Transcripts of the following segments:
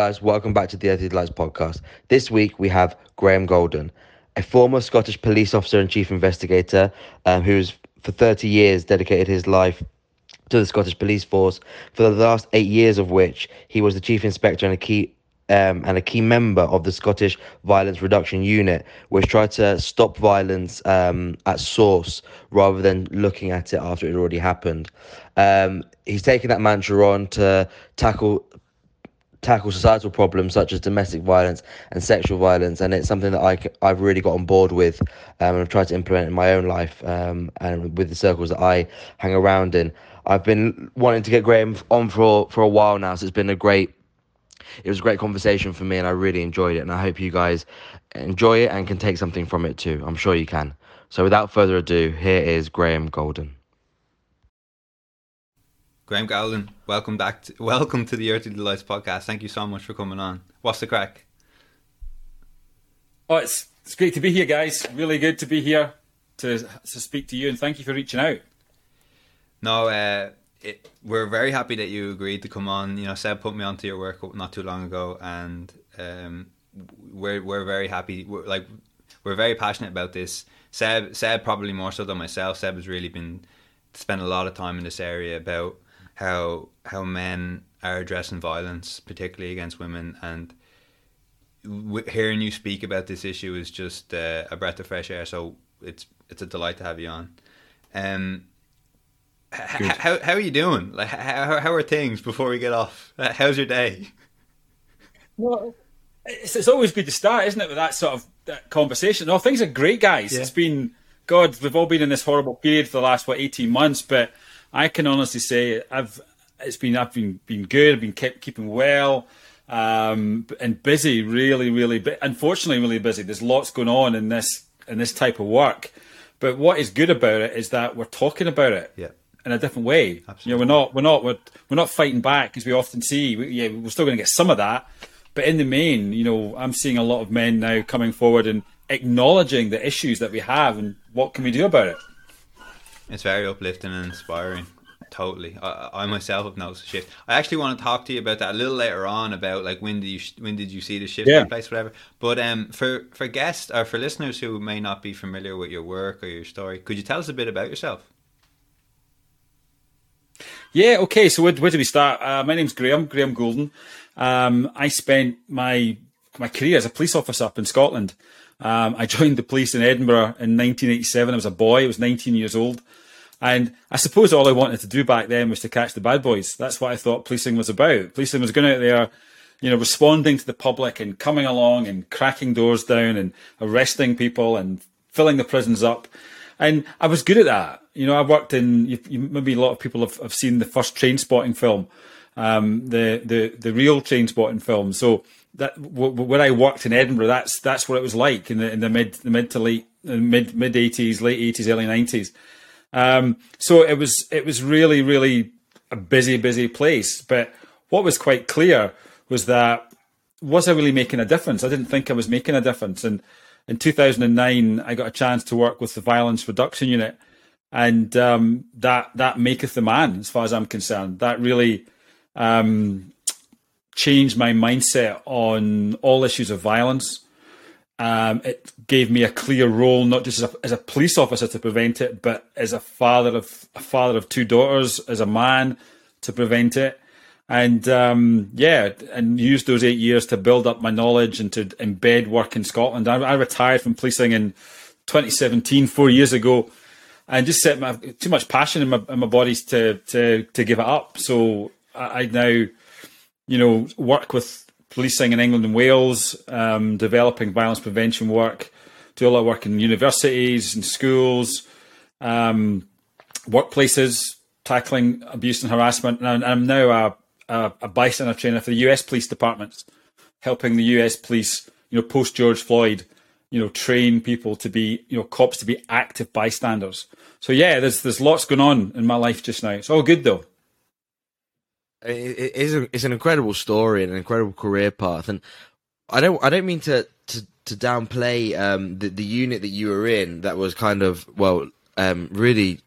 Guys. Welcome back to the Earthly Delights podcast. This week we have Graham Goulden, a former Scottish police officer and chief investigator um, who's for 30 years dedicated his life to the Scottish police force, for the last eight years of which he was the chief inspector and a key um, and a key member of the Scottish Violence Reduction Unit, which tried to stop violence um, at source rather than looking at it after it had already happened. Um, he's taken that mantra on to tackle tackle societal problems such as domestic violence and sexual violence, and it's something that I, I've really got on board with um, and I've tried to implement in my own life um, and with the circles that I hang around in. I've been wanting to get Graham on for, for a while now, so it's been a great it was a great conversation for me and I really enjoyed it and I hope you guys enjoy it and can take something from it too. I'm sure you can. So without further ado, here is Graham Goulden. Graham Goulden, welcome back. To, welcome to the Earthly Delights podcast. Thank you so much for coming on. What's the crack? Oh, it's it's great to be here, guys. Really good to be here to to speak to you, and thank you for reaching out. No, uh, it, we're very happy that you agreed to come on. You know, Seb put me onto your work not too long ago, and um, we're we're very happy. We're like we're very passionate about this. Seb Seb probably more so than myself. Seb has really been spent a lot of time in this area about how how men are addressing violence, particularly against women, and w- hearing you speak about this issue is just uh, a breath of fresh air. So it's it's a delight to have you on. Um, h- how how are you doing? Like how how are things before we get off? How's your day? Well, it's, it's always good to start, isn't it, with that sort of that conversation? No, things are great, guys. Yeah. It's been God. We've all been in this horrible period for the last what eighteen months, but I can honestly say I've it's been I've been been good. I've been kept keeping well um, and busy. Really, really, but unfortunately, really busy. There's lots going on in this in this type of work. But what is good about it is that we're talking about it. Yeah. In a different way, Absolutely. you know, we're not, we're not, we're, we're not fighting back as we often see. We, yeah, we're still going to get some of that, but in the main, you know, I'm seeing a lot of men now coming forward and acknowledging the issues that we have and what can we do about it. It's very uplifting and inspiring. Totally. I, I myself have noticed a shift. I actually want to talk to you about that a little later on about like when did you when did you see the shift yeah. take place, whatever. But um, for for guests or for listeners who may not be familiar with your work or your story, could you tell us a bit about yourself? Yeah. Okay. So where, where do we start? Uh, my name's Graham. Graham Goulden. Um, I spent my my career as a police officer up in Scotland. Um, I joined the police in Edinburgh in 1987. I was a boy. I was 19 years old. And I suppose all I wanted to do back then was to catch the bad boys. That's what I thought policing was about. Policing was going out there, you know, responding to the public and coming along and cracking doors down and arresting people and filling the prisons up. And I was good at that. You know, I worked in, you, you, maybe a lot of people have, have seen the first Trainspotting film, um, the, the, the real Trainspotting film. So that, w- where I worked in Edinburgh, that's, that's what it was like in the, in the mid, the mid to late, mid, mid eighties, late eighties, early nineties. Um, so it was it was really really a busy busy place. But what was quite clear was that was I really making a difference? I didn't think I was making a difference. And in 2009, I got a chance to work with the Violence Reduction Unit, and um, that that maketh the man, as far as I'm concerned. That really um, changed my mindset on all issues of violence. Um, it gave me a clear role, not just as a, as a, police officer to prevent it, but as a father of a father of two daughters, as a man to prevent it, and um, yeah, and used those eight years to build up my knowledge and to embed work in Scotland. I, I retired from policing in 2017, four years ago, and just set my too much passion in my, in my bodies to to to give it up. So I, I now, you know, work with policing in England and Wales, um, developing violence prevention work, do a lot of work in universities and schools, um, workplaces, tackling abuse and harassment. And I'm now a, a, a bystander trainer for the US police departments, helping the US police, you know, post George Floyd, you know, train people to be, you know, cops to be active bystanders. So yeah, there's there's lots going on in my life just now. It's all good though it is a, it's an incredible story and an incredible career path and i don't i don't mean to to, to downplay um, the the unit that you were in that was kind of well um, really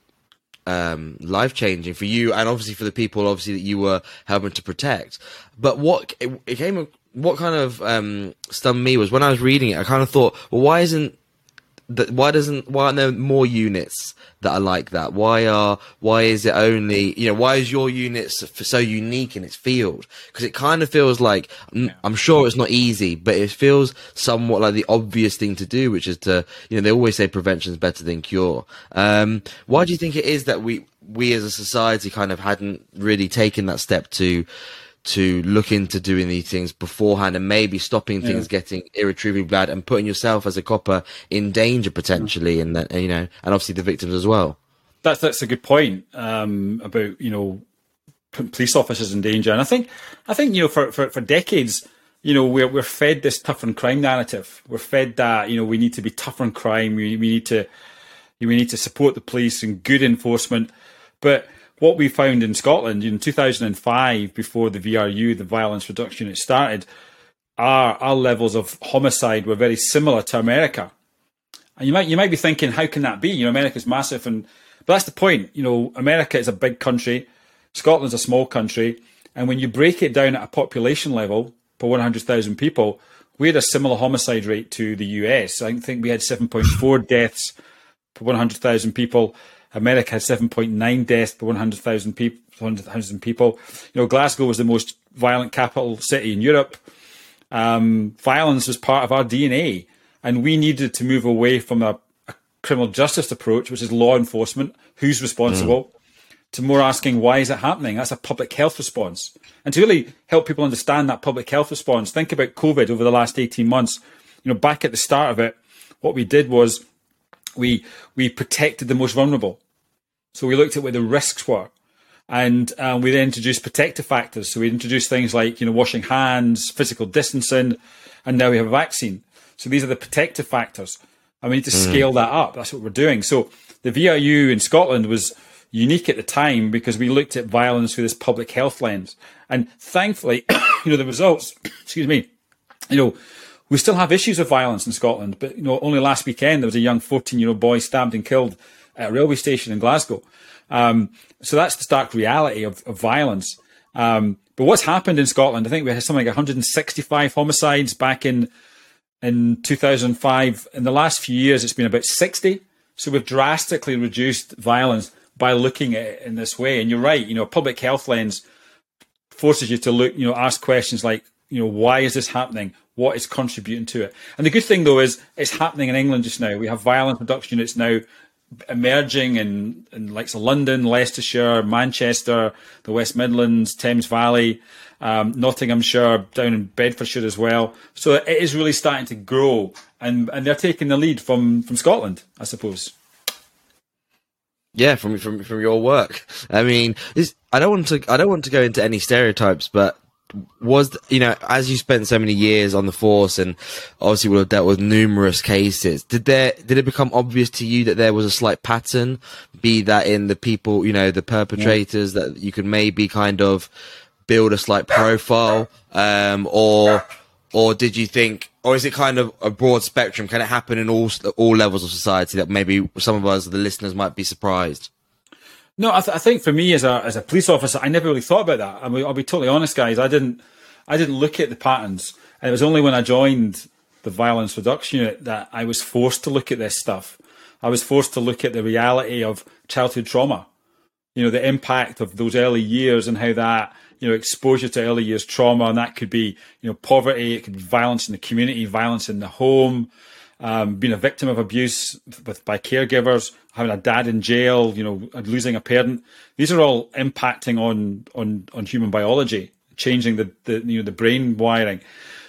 um, life changing for you and obviously for the people obviously that you were helping to protect. But what it, it came, what kind of um, stunned me was when I was reading it, I kind of thought, well, why isn't that why doesn't why aren't there more units that are like that? Why are why is it only you know why is your unit so unique in its field? Because it kind of feels like i'm sure it's not easy but it feels somewhat like the obvious thing to do which is to you know they always say prevention is better than cure. Um, why do you think it is that we we as a society kind of hadn't really taken that step to to look into doing these things beforehand and maybe stopping things yeah. getting irretrievably bad and putting yourself as a copper in danger potentially and that you know and obviously the victims as well. That's that's a good point um, about you know police officers in danger. And i think i think you know for for, for decades you know we're, we're fed this tougher on crime narrative. We're fed that you know we need to be tougher on crime. We, we need to we need to support the police and good enforcement. But what we found in Scotland in 2005, before the VRU, the Violence Reduction Unit, started, our our levels of homicide were very similar to America. And you might you might be thinking, how can that be? You know, America's massive, and but that's the point. You know, America is a big country, Scotland's a small country, and when you break it down at a population level per 100,000 people, we had a similar homicide rate to the US. I think we had 7.4 deaths per 100,000 people. America had 7.9 deaths per 100,000 people. 100,000 people. You know, Glasgow was the most violent capital city in Europe. Um, violence was part of our DNA, and we needed to move away from a, a criminal justice approach, which is law enforcement, who's responsible, mm. to more asking why is it happening. That's a public health response, and to really help people understand that public health response. Think about COVID over the last 18 months. You know, back at the start of it, what we did was we we protected the most vulnerable. So we looked at what the risks were. And um, we then introduced protective factors. So we introduced things like, you know, washing hands, physical distancing, and now we have a vaccine. So these are the protective factors. And we need to mm. scale that up. That's what we're doing. So the VRU in Scotland was unique at the time because we looked at violence through this public health lens. And thankfully, you know, the results, excuse me, you know, we still have issues of violence in Scotland. But, you know, only last weekend there was a young 14 year old boy stabbed and killed at a railway station in Glasgow. Um, so that's the stark reality of, of violence. Um, but what's happened in Scotland? I think we had something like 165 homicides back in in 2005. In the last few years, it's been about 60. So we've drastically reduced violence by looking at it in this way. And you're right. You know, public health lens forces you to look. You know, ask questions like, you know, why is this happening? What is contributing to it? And the good thing though is it's happening in England just now. We have violence reduction units now emerging in, in like London, Leicestershire, Manchester, the West Midlands, Thames Valley, um, Nottinghamshire, down in Bedfordshire as well. So it is really starting to grow, and and they're taking the lead from from Scotland, I suppose. Yeah, from from from your work. I mean, I don't want to I don't want to go into any stereotypes, but was you know as you spent so many years on the force and obviously would have dealt with numerous cases did there did it become obvious to you that there was a slight pattern be that in the people you know the perpetrators yeah. that you could maybe kind of build a slight profile um, or or did you think or is it kind of a broad spectrum can it happen in all all levels of society that maybe some of us the listeners might be surprised no, I, th- I, think for me as a as a police officer, I never really thought about that. I mean, I'll be totally honest, guys. I didn't I didn't look at the patterns, and it was only when I joined the violence reduction unit that I was forced to look at this stuff. I was forced to look at the reality of childhood trauma. You know, the impact of those early years and how that you know exposure to early years trauma, and that could be you know poverty, it could be violence in the community, violence in the home, um, being a victim of abuse with by caregivers having a dad in jail, you know, losing a parent. These are all impacting on on on human biology, changing the, the you know the brain wiring.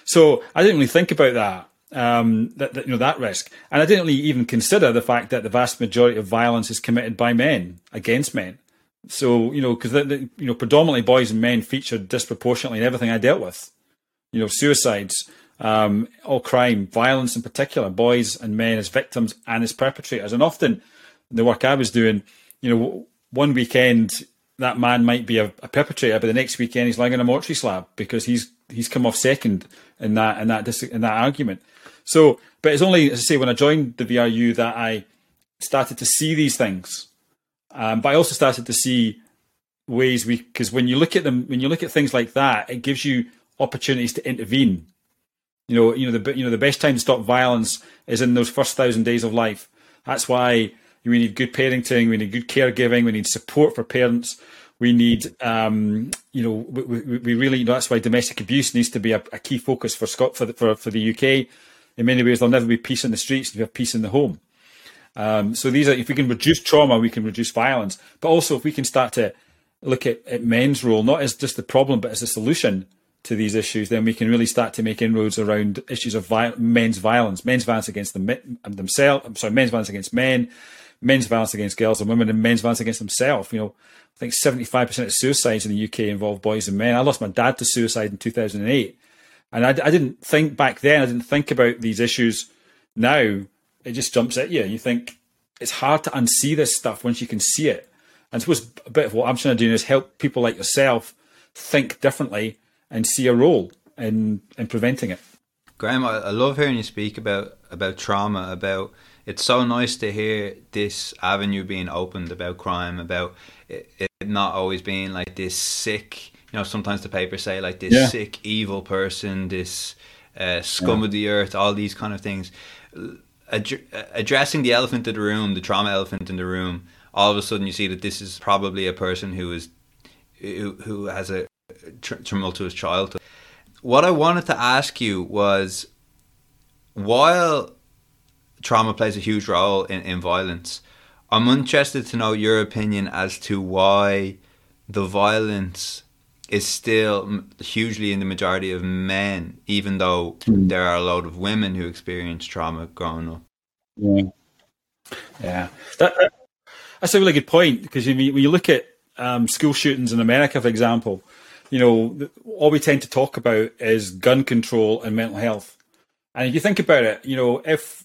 So I didn't really think about that. Um, that, that, you know that risk, and I didn't really even consider the fact that the vast majority of violence is committed by men against men. So you know, because you know, predominantly boys and men featured disproportionately in everything I dealt with. You know, suicides, um, all crime, violence in particular, boys and men as victims and as perpetrators, and often the work I was doing, you know, one weekend that man might be a, a, perpetrator, but the next weekend he's lying in a mortuary slab because he's he's come off second in that in that in that argument. So, but it's only as I say when I joined the VRU that I started to see these things, Um, but I also started to see ways we because when you look at them, when you look at things like that, it gives you opportunities to intervene. You know, you know the you know the best time to stop violence is in those first thousand days of life. That's why we need good parenting, we need good caregiving, we need support for parents. We need, um, you know, we, we, we really. You know, that's why domestic abuse needs to be a, a key focus for Scott for the, for for the UK. In many ways, there'll never be peace in the streets if we have peace in the home. Um, so these are, if we can reduce trauma, we can reduce violence. But also, if we can start to look at, at men's role, not as just the problem, but as a solution to these issues, then we can really start to make inroads around issues of vi- men's violence, men's violence against them, um, themselves. I'm sorry, men's violence against men, men's violence against girls and women, and men's violence against themselves. You know, I think 75% of suicides in the UK involve boys and men. I lost my dad to suicide in 2008. And I, I didn't think back then, I didn't think about these issues now. It just jumps at you. You think it's hard to unsee this stuff once you can see it. And I suppose a bit of what I'm trying to do is help people like yourself think differently and see a role in in preventing it. Graham, I, I love hearing you speak about about trauma. About it's so nice to hear this avenue being opened about crime, about it, it not always being like this sick. You know, sometimes the papers say like this yeah. sick, evil person, this uh, scum yeah. of the earth, all these kind of things. Ad- addressing the elephant in the room, the trauma elephant in the room. All of a sudden, you see that this is probably a person who is who, who has a tumultuous childhood. What I wanted to ask you was while trauma plays a huge role in, in violence, I'm interested to know your opinion as to why the violence is still hugely in the majority of men, even though mm. there are a lot of women who experience trauma growing up. Yeah, yeah, that, that's a really good point because when you look at um, school shootings in America, for example, you know, all we tend to talk about is gun control and mental health. And if you think about it, you know, if,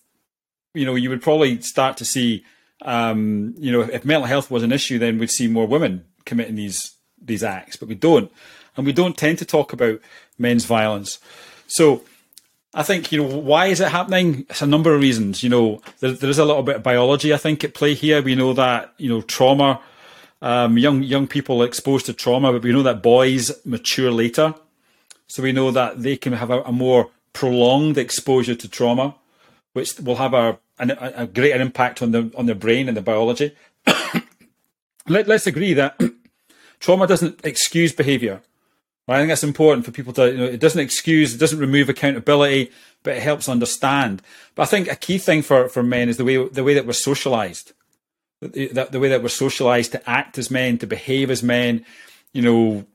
you know, you would probably start to see, um, you know, if mental health was an issue, then we'd see more women committing these, these acts, but we don't. And we don't tend to talk about men's violence. So I think, you know, why is it happening? It's a number of reasons. You know, there, there is a little bit of biology, I think, at play here. We know that, you know, trauma um, young young people exposed to trauma, but we know that boys mature later, so we know that they can have a, a more prolonged exposure to trauma, which will have a, a, a greater impact on the on their brain and the biology. Let, us agree that trauma doesn't excuse behaviour. I think that's important for people to. You know, it doesn't excuse, it doesn't remove accountability, but it helps understand. But I think a key thing for, for men is the way the way that we're socialised the, the way that we're socialized to act as men, to behave as men, you know,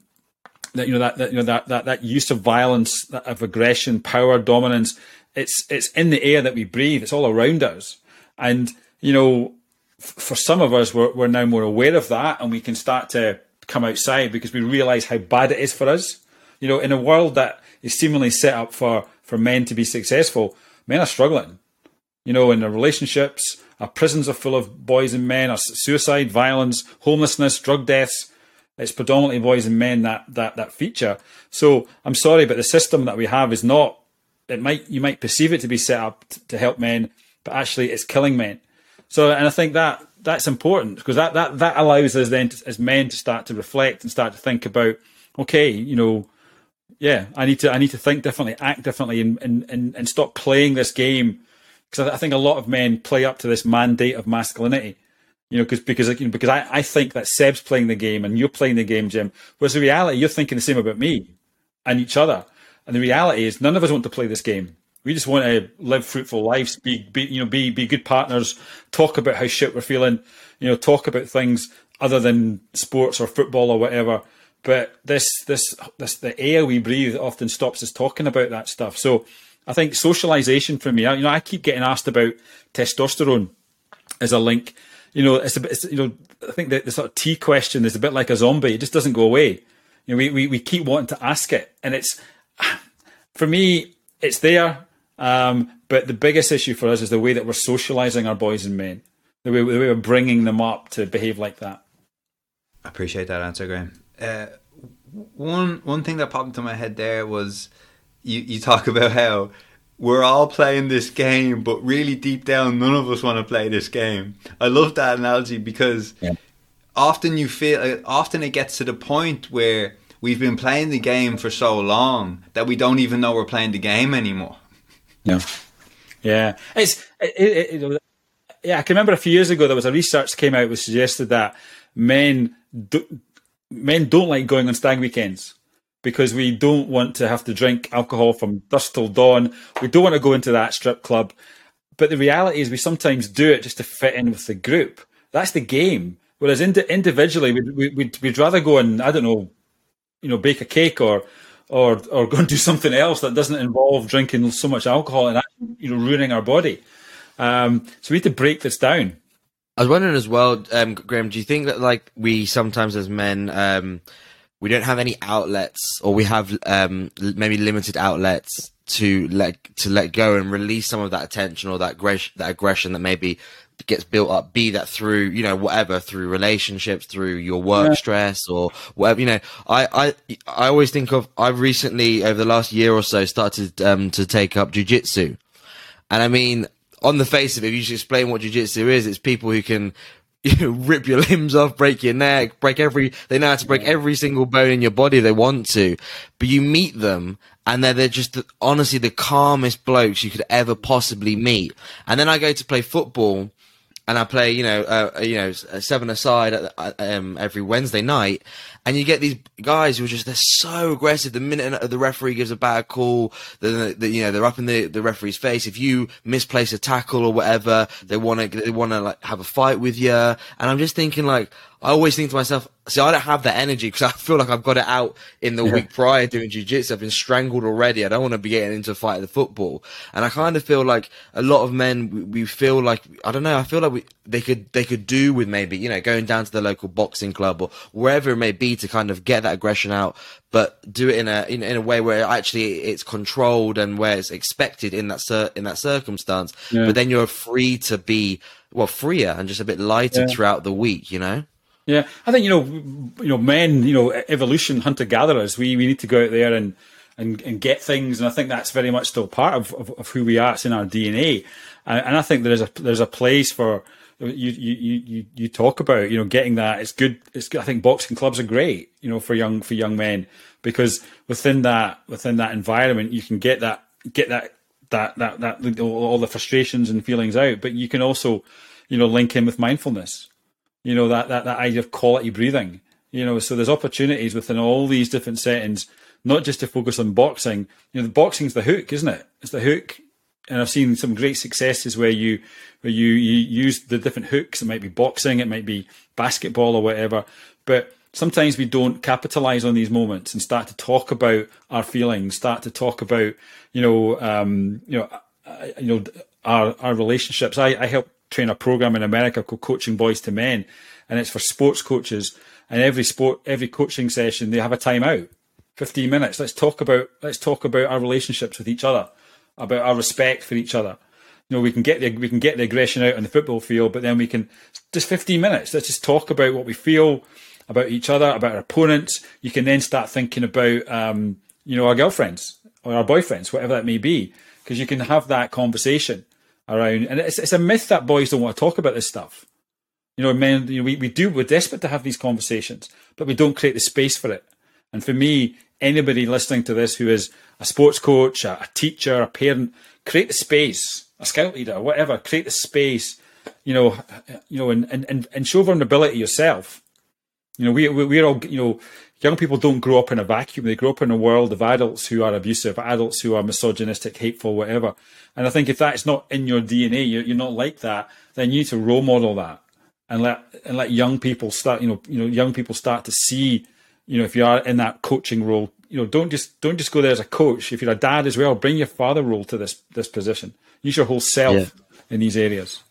that you know that, that you know that, that that use of violence, of aggression, power, dominance. It's it's in the air that we breathe. It's all around us, and you know, f- for some of us, we're we're now more aware of that, and we can start to come outside because we realize how bad it is for us. You know, in a world that is seemingly set up for for men to be successful, men are struggling. You know, in their relationships, our prisons are full of boys and men. Our suicide, violence, homelessness, drug deaths. It's predominantly boys and men that that that feature. So I'm sorry, but the system that we have is not. It might you might perceive it to be set up to help men, but actually it's killing men. So and I think that that's important because that that that allows us then to, as men to start to reflect and start to think about okay, you know, yeah, I need to I need to think differently, act differently, and and and, stop playing this game because I, think a lot of men play up to this mandate of masculinity. You know, cause, because you know, because I, I think that Seb's playing the game and you're playing the game, Jim. Whereas the reality, you're thinking the same about me and each other. And the reality is, none of us want to play this game. We just want to live fruitful lives, be, be you know, be be good partners, talk about how shit we're feeling, you know, talk about things other than sports or football or whatever. But this this this the air we breathe often stops us talking about that stuff. So I think socialization for me, you know, I keep getting asked about testosterone as a link. You know, it's a bit, it's, you know, I think the, the sort of T question is a bit like a zombie. It just doesn't go away. You know, we, we, we keep wanting to ask it. And it's, for me, it's there. Um, but the biggest issue for us is the way that we're socializing our boys and men, the way, the way we're bringing them up to behave like that. I appreciate that answer, Graham. Uh, one one thing that popped into my head there was you, you talk about how we're all playing this game, but really deep down, none of us want to play this game. I love that analogy because yeah. often you feel uh, often it gets to the point where we've been playing the game for so long that we don't even know we're playing the game anymore. Yeah, yeah. It's it, it, it, yeah. I can remember a few years ago there was a research came out which suggested that men do, men don't like going on stag weekends because we don't want to have to drink alcohol from dusk till dawn. We don't want to go into that strip club. But the reality is, we sometimes do it just to fit in with the group. That's the game. Whereas ind- individually, we'd, we'd, we'd rather go and I don't know, you know, bake a cake or or or go and do something else that doesn't involve drinking so much alcohol and you know ruining our body. Um, so we need to break this down. I was wondering as well, um, Graham. Do you think that like we sometimes as men, um, we don't have any outlets, or we have um, maybe limited outlets to let to let go and release some of that attention or that aggression, that aggression that maybe gets built up be that through you know whatever through relationships through your work yeah. stress or whatever you know i i i always think of i've recently over the last year or so started um, to take up jiu-jitsu and i mean on the face of it if you just explain what jiu-jitsu is it's people who can you know, rip your limbs off, break your neck, break every, they know how to break every single bone in your body they want to. But you meet them and they're, they're just the, honestly the calmest blokes you could ever possibly meet. And then I go to play football and I play, you know, uh, you know, seven aside at, um, every Wednesday night, and you get these guys who are just they're so aggressive. The minute the referee gives a bad call, the, the you know they're up in the, the referee's face. If you misplace a tackle or whatever, they want to they want to like have a fight with you. And I'm just thinking like I always think to myself, see, I don't have that energy because I feel like I've got it out in the yeah. week prior doing jiu-jitsu. I've been strangled already. I don't want to be getting into a fight of the football. And I kind of feel like a lot of men, we, we feel like, I don't know, I feel like we, they could, they could do with maybe, you know, going down to the local boxing club or wherever it may be to kind of get that aggression out, but do it in a, in, in a way where actually it's controlled and where it's expected in that, cir- in that circumstance. Yeah. But then you're free to be, well, freer and just a bit lighter yeah. throughout the week, you know? Yeah, I think you know, you know, men, you know, evolution, hunter gatherers. We we need to go out there and and, and get things, and I think that's very much still part of, of, of who we are. It's in our DNA, and, and I think there's a there's a place for you you you you talk about you know getting that. It's good. It's good. I think boxing clubs are great, you know, for young for young men because within that within that environment you can get that get that that that that all the frustrations and feelings out, but you can also you know link in with mindfulness you know that that that idea of quality breathing you know so there's opportunities within all these different settings not just to focus on boxing you know the boxing's the hook isn't it it's the hook and I've seen some great successes where you where you, you use the different hooks. It might be boxing, it might be basketball or whatever. But sometimes we don't capitalize on these moments and start to talk about our feelings, start to talk about you know um, you know uh, you know our our relationships. I, I help train a program in America called Coaching Boys to Men, and it's for sports coaches. And every sport, every coaching session, they have a timeout, fifteen minutes. Let's talk about let's talk about our relationships with each other, about our respect for each other. You know, we can get the we can get the aggression out on the football field, but then we can just fifteen minutes. Let's just talk about what we feel about each other, about our opponents. You can then start thinking about um, you know our girlfriends or our boyfriends, whatever that may be, because you can have that conversation around. And it's, it's a myth that boys don't want to talk about this stuff. You know, men, you know, we, we do, we're desperate to have these conversations, but we don't create the space for it. And for me, anybody listening to this who is a sports coach, a, a teacher, a parent, create the space, a scout leader, whatever, create the space, you know, you know, and, and, and show vulnerability yourself. You know, we, we, we're all, you know, young people don't grow up in a vacuum. They grow up in a world of adults who are abusive, adults who are misogynistic, hateful, whatever. And I think if that's not in your DNA, you're, you're not like that, then you need to role model that and let and let young people start. You know, you know, young people start to see. You know, if you are in that coaching role, you know, don't just don't just go there as a coach. If you're a dad as well, bring your father role to this this position. Use your whole self yeah. in these areas.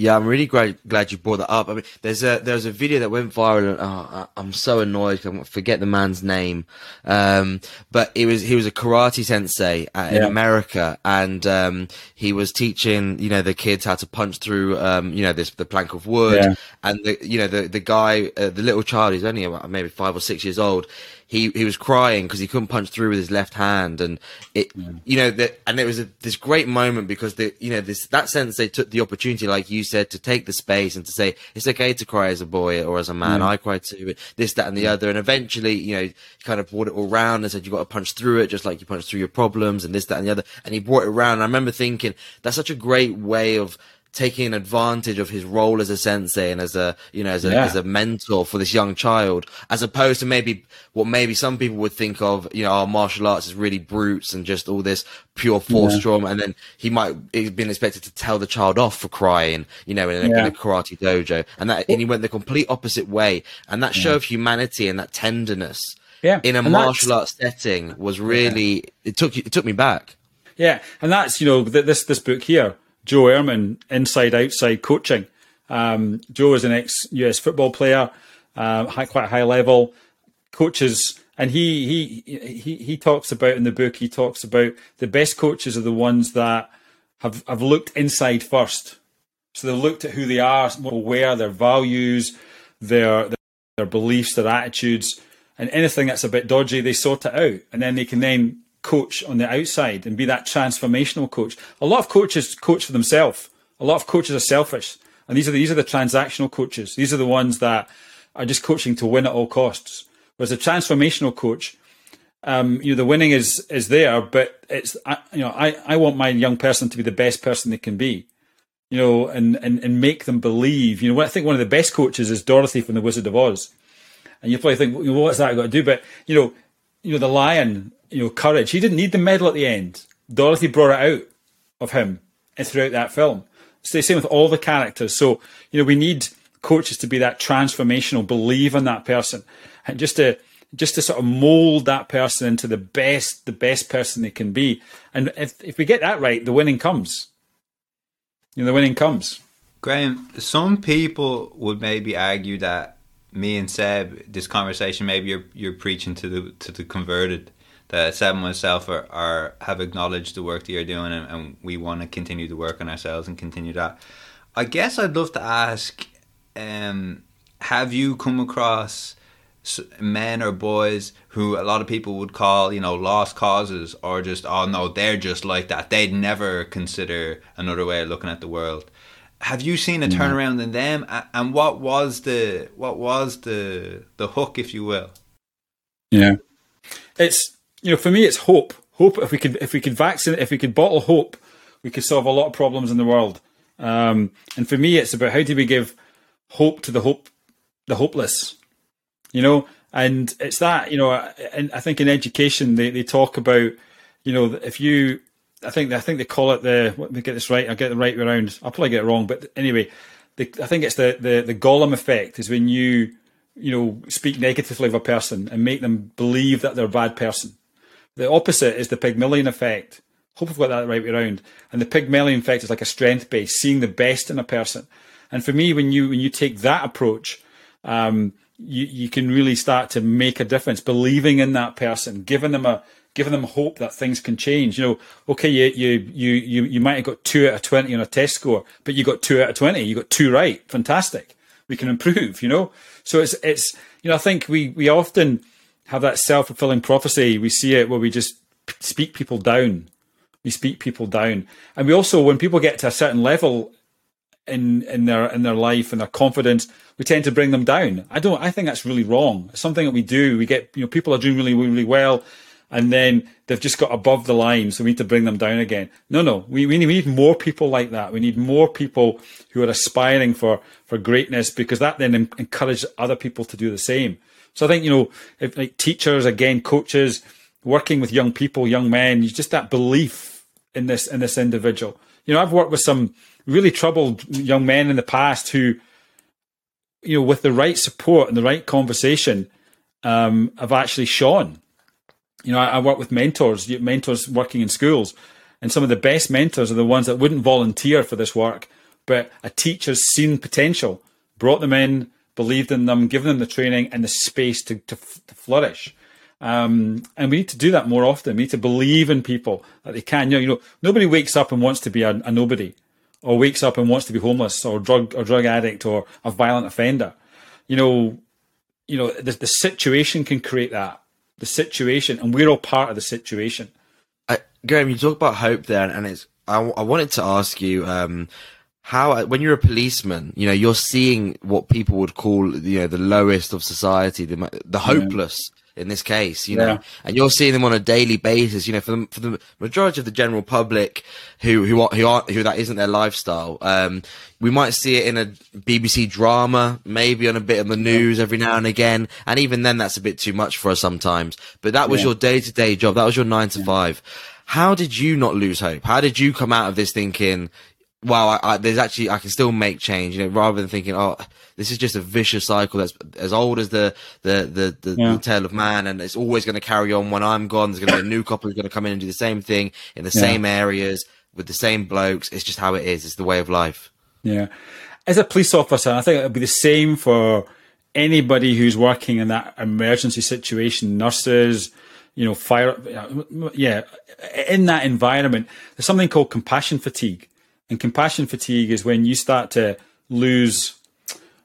Yeah, I'm really glad glad you brought that up. I mean, there's a there's a video that went viral. And, oh, I'm so annoyed. I forget the man's name. Um, but it was he was a karate sensei uh, in America, and um, he was teaching you know the kids how to punch through um, you know this the plank of wood, yeah. and the you know the the guy uh, the little child he's only about maybe five or six years old he he was crying because he couldn't punch through with his left hand, and it, mm. you know, that, and it was a, this great moment because the, you know, this that sensei took the opportunity, like you said, to take the space and to say it's okay to cry as a boy or as a man. I cry too. This, that, and the other. And eventually, you know, kind of brought it all round and said you've got to punch through it, just like you punch through your problems and this, that, and the other. And he brought it around. And I remember thinking that's such a great way of taking advantage of his role as a sensei and as a you know as a, Yeah. as a mentor for this young child as opposed to maybe what maybe some people would think of you know our martial arts is really brutes and just all this pure force Yeah. trauma. And then he might he's been expected to tell the child off for crying you know in a, in a karate dojo. And that and he went the complete opposite way. And that show of humanity and that tenderness Yeah, in a and martial arts setting was really it took it took me back. Yeah, and that's you know th- this this book here, Joe Ehrmann, Inside Outside Coaching. Um, Joe is an ex US football player, uh, high, quite high level, coaches, and he he he he talks about in the book. He talks about the best coaches are the ones that have have looked inside first. So they've looked at who they are, aware their values, their their beliefs, their attitudes, and anything that's a bit dodgy, they sort it out, and then they can then coach on the outside and be that transformational coach. A lot of coaches coach for themselves. A lot of coaches are selfish, and these are the, these are the transactional coaches. These are the ones that are just coaching to win at all costs. Whereas a transformational coach, um, you know, the winning is is there, but it's I, you know, I I want my young person to be the best person they can be you know, and, and, and make them believe. You know, I think one of the best coaches is Dorothy from The Wizard of Oz. And you probably think, well, what's that got to do? But, you know, you know, the lion, you know, courage, he didn't need the medal at the end. Dorothy brought it out of him and throughout that film. It's the same with all the characters. So, you know, we need coaches to be that transformational, believe in that person. And just to just to sort of mold that person into the best, the best person they can be. And if if we get that right, the winning comes. You know, the winning comes. Graham, some people would maybe argue that me and Seb, this conversation, maybe you're you're preaching to the to the converted. That Seb and myself are, are have acknowledged the work that you're doing, and, and we want to continue to work on ourselves and continue that. I guess I'd love to ask, um, have you come across men or boys who a lot of people would call, you know, lost causes, or just, oh no, they're just like that. They'd never consider another way of looking at the world. Have you seen a turnaround in them? And what was the what was the the hook, if you will? Yeah, it's you know for me it's hope. Hope if we could if we could vaccinate if we could bottle hope, we could solve a lot of problems in the world. Um, and for me, it's about how do we give hope to the hope the hopeless, you know. And it's that you know, and I think in education they, they talk about you know if you I think I think they call it the let me get this right. I get the right around. I'll probably get it wrong, but anyway, the, I think it's the, the the Golem effect is when you you know speak negatively of a person and make them believe that they're a bad person. The opposite is the Pygmalion effect. Hope I've got that right way around. And the Pygmalion effect is like a strength base, seeing the best in a person. And for me, when you when you take that approach, um, you you can really start to make a difference, believing in that person, giving them a giving them hope that things can change. You know, okay, you you you you, you might have got two out of twenty on a test score, but you got two out of twenty. You got two right. Fantastic. We can improve. You know, so it's it's you know I think we we often have that self fulfilling prophecy. We see it where we just speak people down. We speak people down, and we also when people get to a certain level in in their in their life and their confidence, we tend to bring them down. I don't. I think that's really wrong. It's something that we do. We get you know people are doing really really well, and then they've just got above the line, so we need to bring them down again. No, no. We we need, we need more people like that. We need more people who are aspiring for for greatness because that then encourages other people to do the same. So I think you know if like teachers again, coaches working with young people, young men, just that belief in this in this individual. You know, I've worked with some really troubled young men in the past who, you know, with the right support and the right conversation, um, have actually shone. You know, I, I work with mentors, mentors working in schools, and some of the best mentors are the ones that wouldn't volunteer for this work, but a teacher's seen potential, brought them in, believed in them, given them the training and the space to, to, to flourish. Um, and we need to do that more often. We need to believe in people that they can. You know, you know nobody wakes up and wants to be a, a nobody, or wakes up and wants to be homeless, or drug or drug addict, or a violent offender. You know, you know the, the situation can create that. The situation, and we're all part of the situation. I, Graham, you talk about hope there, and it's. I, I wanted to ask you, um, how when you're a policeman, you know, you're seeing what people would call, you know, the lowest of society, the the hopeless. Yeah. In this case, you know, and you're seeing them on a daily basis. You know, for the for the majority of the general public, who who are, who are who that isn't their lifestyle. Um, we might see it in a BBC drama, maybe on a bit of the news every now and again, and even then, that's a bit too much for us sometimes. But that was yeah. your day to day job. That was your nine to five. How did you not lose hope? How did you come out of this thinking, well, I, I, there's actually I can still make change, you know, rather than thinking, oh, this is just a vicious cycle that's as old as the the the, the, yeah. the tale of man, and it's always going to carry on. When I'm gone, there's going to be a new couple who's going to come in and do the same thing in the yeah. same areas with the same blokes. It's just how it is. It's the way of life. Yeah, as a police officer, I think it'd be the same for anybody who's working in that emergency situation, nurses, you know, fire, yeah, in that environment. There's something called compassion fatigue and compassion fatigue is when you start to lose,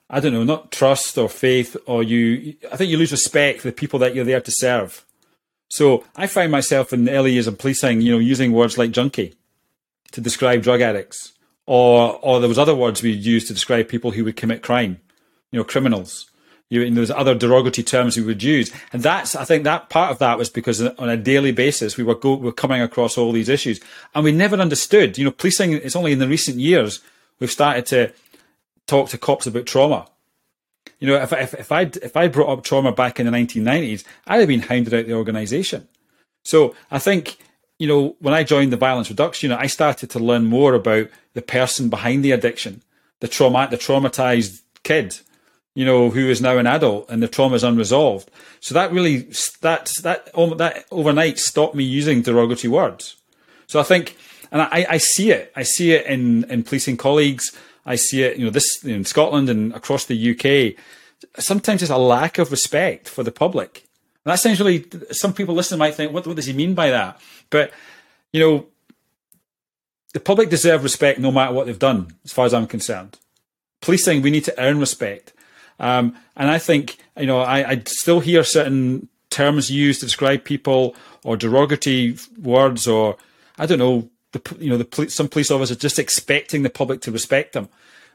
I don't know, not trust or faith, or you, I think you lose respect for the people that you're there to serve. So I find myself in the early years of policing, you know, using words like junkie to describe drug addicts, or or there was other words we used to describe people who would commit crime, you know, criminals. You, and there's other derogatory terms we would use, and that's I think that part of that was because on a daily basis we were go, we were coming across all these issues, and we never understood. You know, policing. It's only in the recent years we've started to talk to cops about trauma. You know, if if if I if I brought up trauma back in the 1990s, I'd have been hounded out the organisation. So I think you know when I joined the violence reduction unit, I started to learn more about the person behind the addiction, the trauma, the traumatized kid you know, who is now an adult and the trauma is unresolved. So that really, that, that, that overnight stopped me using derogatory words. So I think, and I, I see it, I see it in, in policing colleagues. I see it, you know, this in Scotland and across the UK. Sometimes there's a lack of respect for the public. And that sounds really, some people listening might think, what, what does he mean by that? But, you know, the public deserve respect no matter what they've done, as far as I'm concerned. Policing, we need to earn respect. Um, and I think, you know, I, I still hear certain terms used to describe people or derogatory words or, I don't know, the, you know, the some police officers just expecting the public to respect them.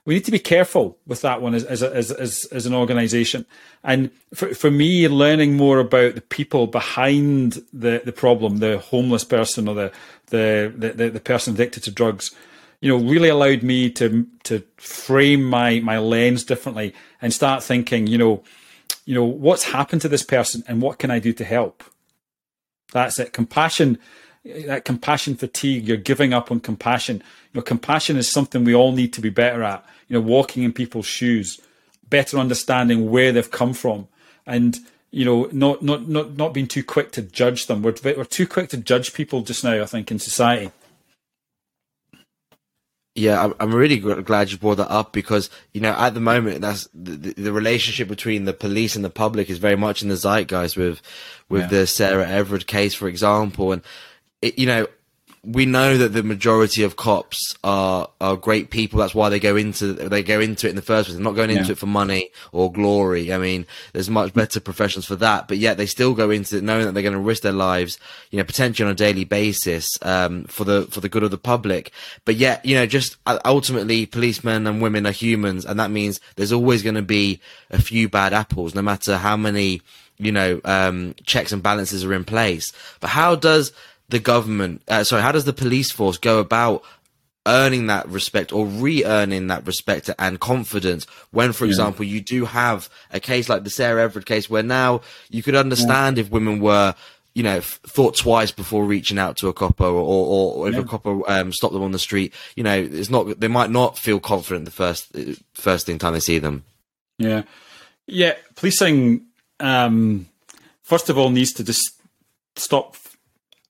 We need to be careful with that one as as as as, as an organisation. And for for me, learning more about the people behind the, the problem, the homeless person or the the, the the person addicted to drugs, you know, really allowed me to to frame my my lens differently and start thinking, you know, you know, what's happened to this person and what can I do to help? That's it. Compassion, that compassion fatigue, you're giving up on compassion. You know, compassion is something we all need to be better at. You know, walking in people's shoes, better understanding where they've come from, and you know, not not not not being too quick to judge them. We're we're too quick to judge people just now. I think in society. Yeah, I'm really glad you brought that up because you know at the moment that's the, the relationship between the police and the public is very much in the zeitgeist with with yeah. the Sarah Everard case, for example, and it, you know we know that the majority of cops are are great people. That's why they go into they go into it in the first place. They're not going into yeah. it for money or glory. I mean, there's much better professions for that. But yet they still go into it knowing that they're going to risk their lives, you know, potentially on a daily basis um, for the for the good of the public. But yet, you know, just uh, ultimately, policemen and women are humans, and that means there's always going to be a few bad apples, no matter how many you know um, checks and balances are in place. But how does the government, uh, sorry, how does the police force go about earning that respect or re-earning that respect and confidence when, for yeah. example, you do have a case like the Sarah Everard case where now you could understand yeah. if women were you know, thought twice before reaching out to a copper, or, or, or if yeah. a copper um, stopped them on the street. You know, it's not. They might not feel confident the first first thing time they see them. Yeah, yeah. Policing, um, first of all, needs to just stop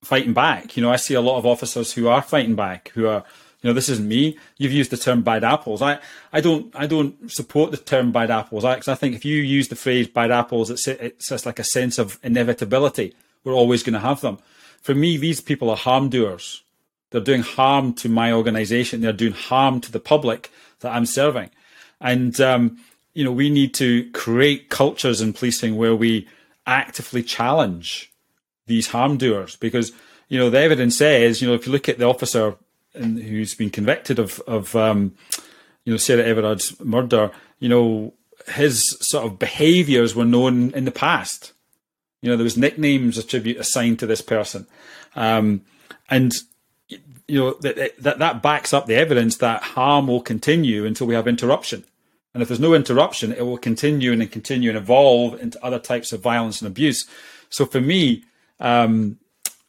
fighting back. You know, I see a lot of officers who are fighting back, who are, you know, this isn't me. You've used the term bad apples. I, I don't, I don't support the term bad apples. I, I think if you use the phrase bad apples, it's, it's just like a sense of inevitability. We're always going to have them. For me, these people are harm doers. They're doing harm to my organization. They're doing harm to the public that I'm serving. And, um, you know, we need to create cultures in policing where we actively challenge these harm doers because you know the evidence says you know if you look at the officer who's been convicted of of um, you know Sarah Everard's murder, you know his sort of behaviours were known in the past. You know there was nicknames attribute assigned to this person, um, and you know that, that that backs up the evidence that harm will continue until we have interruption. And if there's no interruption, it will continue and continue and evolve into other types of violence and abuse. So for me, um,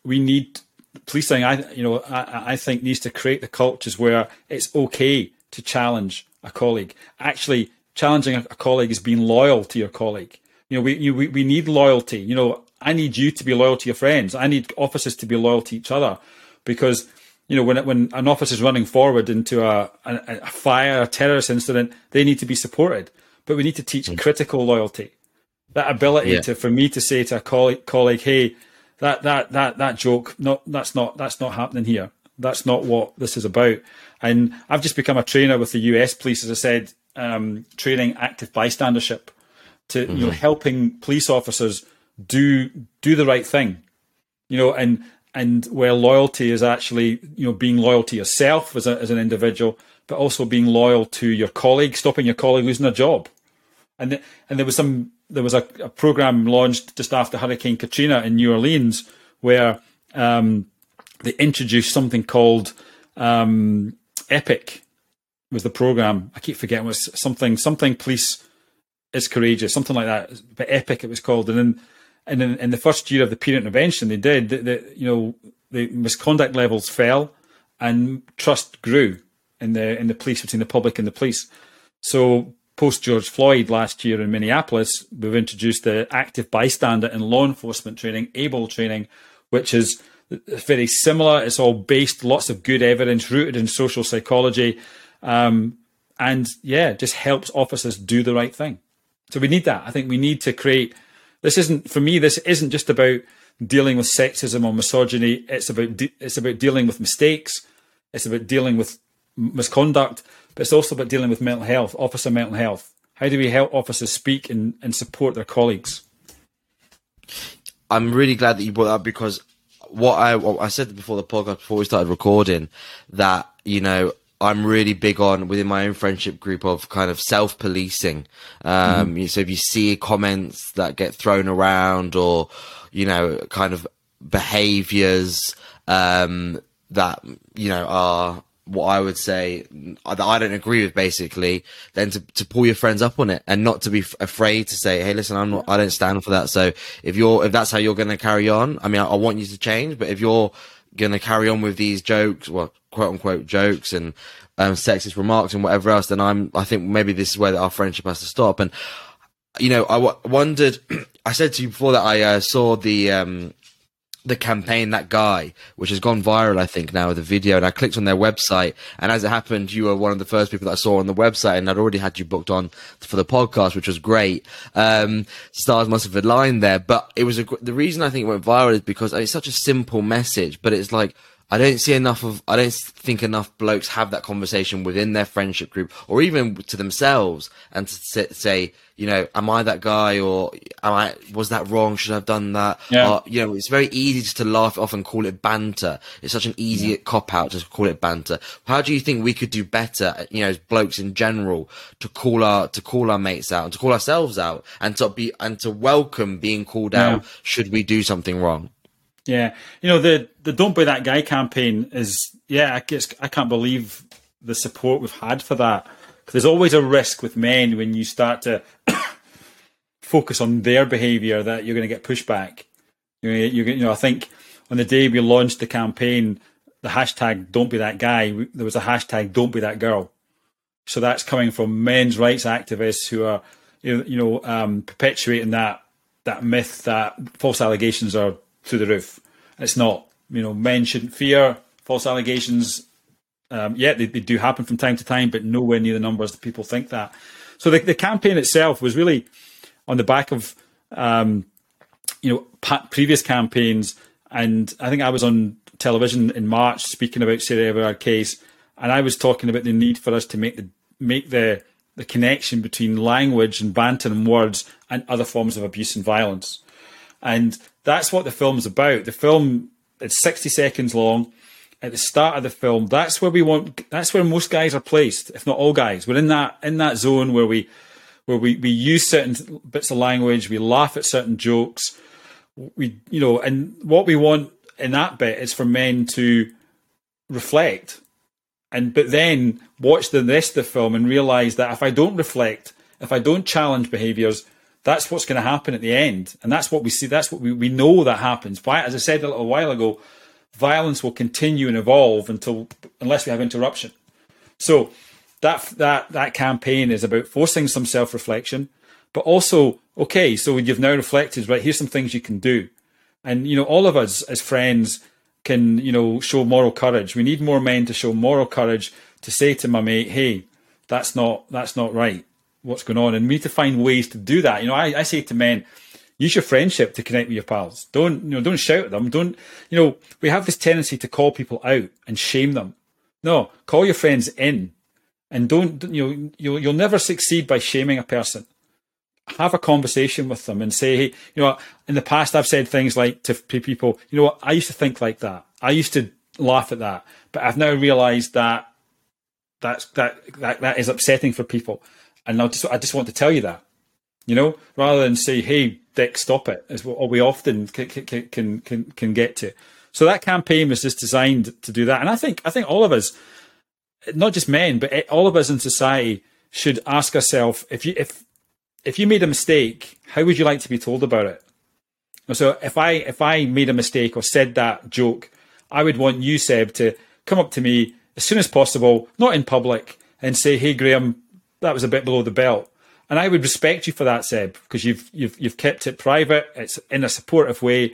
we need policing. I you know I, I think needs to create the cultures where it's okay to challenge a colleague. Actually, challenging a, colleague is being loyal to your colleague. You know, we, you, we we need loyalty. You know, I need you to be loyal to your friends. I need officers to be loyal to each other because you know, when when an officer is running forward into a, a, a, fire, a terrorist incident, they need to be supported. But we need to teach mm. critical loyalty, that ability yeah. to for me to say to a colleague, colleague, hey, that that that that joke, not that's not that's not happening here. That's not what this is about. And I've just become a trainer with the US police, as I said, um, training active bystandership to mm-hmm. you know mm-hmm. helping police officers do do the right thing, you know, and and where loyalty is actually you know being loyal to yourself as, a, as an individual but also being loyal to your colleague stopping your colleague losing a job and the, and there was some there was a, a, program launched just after hurricane katrina in new orleans where um, they introduced something called um, epic was the program i keep forgetting was something something police is courageous something like that but epic it was called and then and in, in the first year of the period intervention, they did. The, you know, the misconduct levels fell, and trust grew in the in the police between the public and the police. So post George Floyd last year in Minneapolis, we've introduced the active bystander and law enforcement training, ABLE training, which is very similar. It's all based, lots of good evidence rooted in social psychology, um, and yeah, just helps officers do the right thing. So we need that. I think we need to create this isn't for me. This isn't just about dealing with sexism or misogyny. It's about de- it's about dealing with mistakes. It's about dealing with misconduct, but it's also about dealing with mental health, officer mental health. How do we help officers speak and, and support their colleagues? I'm really glad that you brought that up because what I what I said before the podcast before we started recording that you know I'm really big on within my own friendship group of kind of self policing. Um, mm. So if you see comments that get thrown around or, you know, kind of behaviors, um, that, you know, are what I would say that I don't agree with basically, then to, to pull your friends up on it and not to be f- afraid to say, Hey, listen, I'm not, I don't stand for that. So if you're, if that's how you're going to carry on, I mean, I, I want you to change, but if you're, going to carry on with these jokes, well, quote unquote jokes and um, sexist remarks and whatever else, then I'm, I think maybe this is where our friendship has to stop. And, you know, I w- wondered, I said to you before that I uh, saw the, um, the campaign that guy which has gone viral i think now with the video. And i clicked on their website. And as it happened you were one of the first people that i saw on the website. And i'd already had you booked on for the podcast which was great. Um, stars must have aligned there. But it was a, the reason i think it went viral is because it's such a simple message but it's like I don't see enough of, I don't think enough blokes have that conversation within their friendship group or even to themselves and to say, you know, am I that guy or am I, was that wrong? Should I have done that? Yeah. Or, you know, it's very easy just to laugh off and call it banter. It's such an easy yeah. cop out to call it banter. How do you think we could do better, you know, as blokes in general to call our, to call our mates out and to call ourselves out and to be, and to welcome being called yeah. out should we do something wrong? Yeah, you know the the "Don't Be That Guy" campaign is yeah. I guess I can't believe the support we've had for that. There's always a risk with men when you start to focus on their behaviour that you're going to get pushback. You know, you you know, I think on the day we launched the campaign, the hashtag "Don't Be That Guy," there was a hashtag "Don't Be That Girl." So that's coming from men's rights activists who are, you know, um, perpetuating that that myth that false allegations are through the roof. It's not. You know, men shouldn't fear false allegations. Um, yeah, they, they, do happen from time to time, but nowhere near the numbers that people think that. So the, the campaign itself was really on the back of, um, you know, previous campaigns. And I think I was on television in March speaking about Sarah Everard case, and I was talking about the need for us to make the make the the connection between language and banter and words and other forms of abuse and violence. And that's what the film's about. The film it's 60 seconds long. at the start of the film, that's where we want. That's where most guys are placed, if not all guys. We're in that in that zone where we where we, we use certain bits of language, we laugh at certain jokes, we you know, and what we want in that bit is for men to reflect, and but then watch the rest of the film and realize that if I don't reflect, if I don't challenge behaviors, that's what's going to happen at the end, and that's what we see. That's what we, we know that happens. As I said a little while ago, violence will continue and evolve until unless we have interruption. So that that that campaign is about forcing some self reflection, but also okay. So you've now reflected, right? Here's some things you can do, and you know all of us as friends can you know show moral courage. We need more men to show moral courage to say to my mate, hey, that's not that's not right. What's going on? And we need to find ways to do that. You know, I, I say to men, use your friendship to connect with your pals. Don't you know? Don't shout at them. Don't you know? We have this tendency to call people out and shame them. No, call your friends in and don't you know you'll you'll never succeed by shaming a person have a conversation with them and say hey you know in the past i've said things like to people you know what i used to think like that i used to laugh at that but i've now realized that that's that that, that is upsetting for people and i just i just want to tell you that you know rather than say hey dick stop it is what we often can can can can get to so that campaign was just designed to do that and i think i think all of us not just men, but all of us in society should ask ourselves if you if if you made a mistake, how would you like to be told about it? So if I if I made a mistake or said that joke, I would want you, Seb, to come up to me as soon as possible, not in public, and say, "Hey, Graham, that was a bit below the belt." And I would respect you for that, Seb, because you've you've you've kept it private. It's in a supportive way,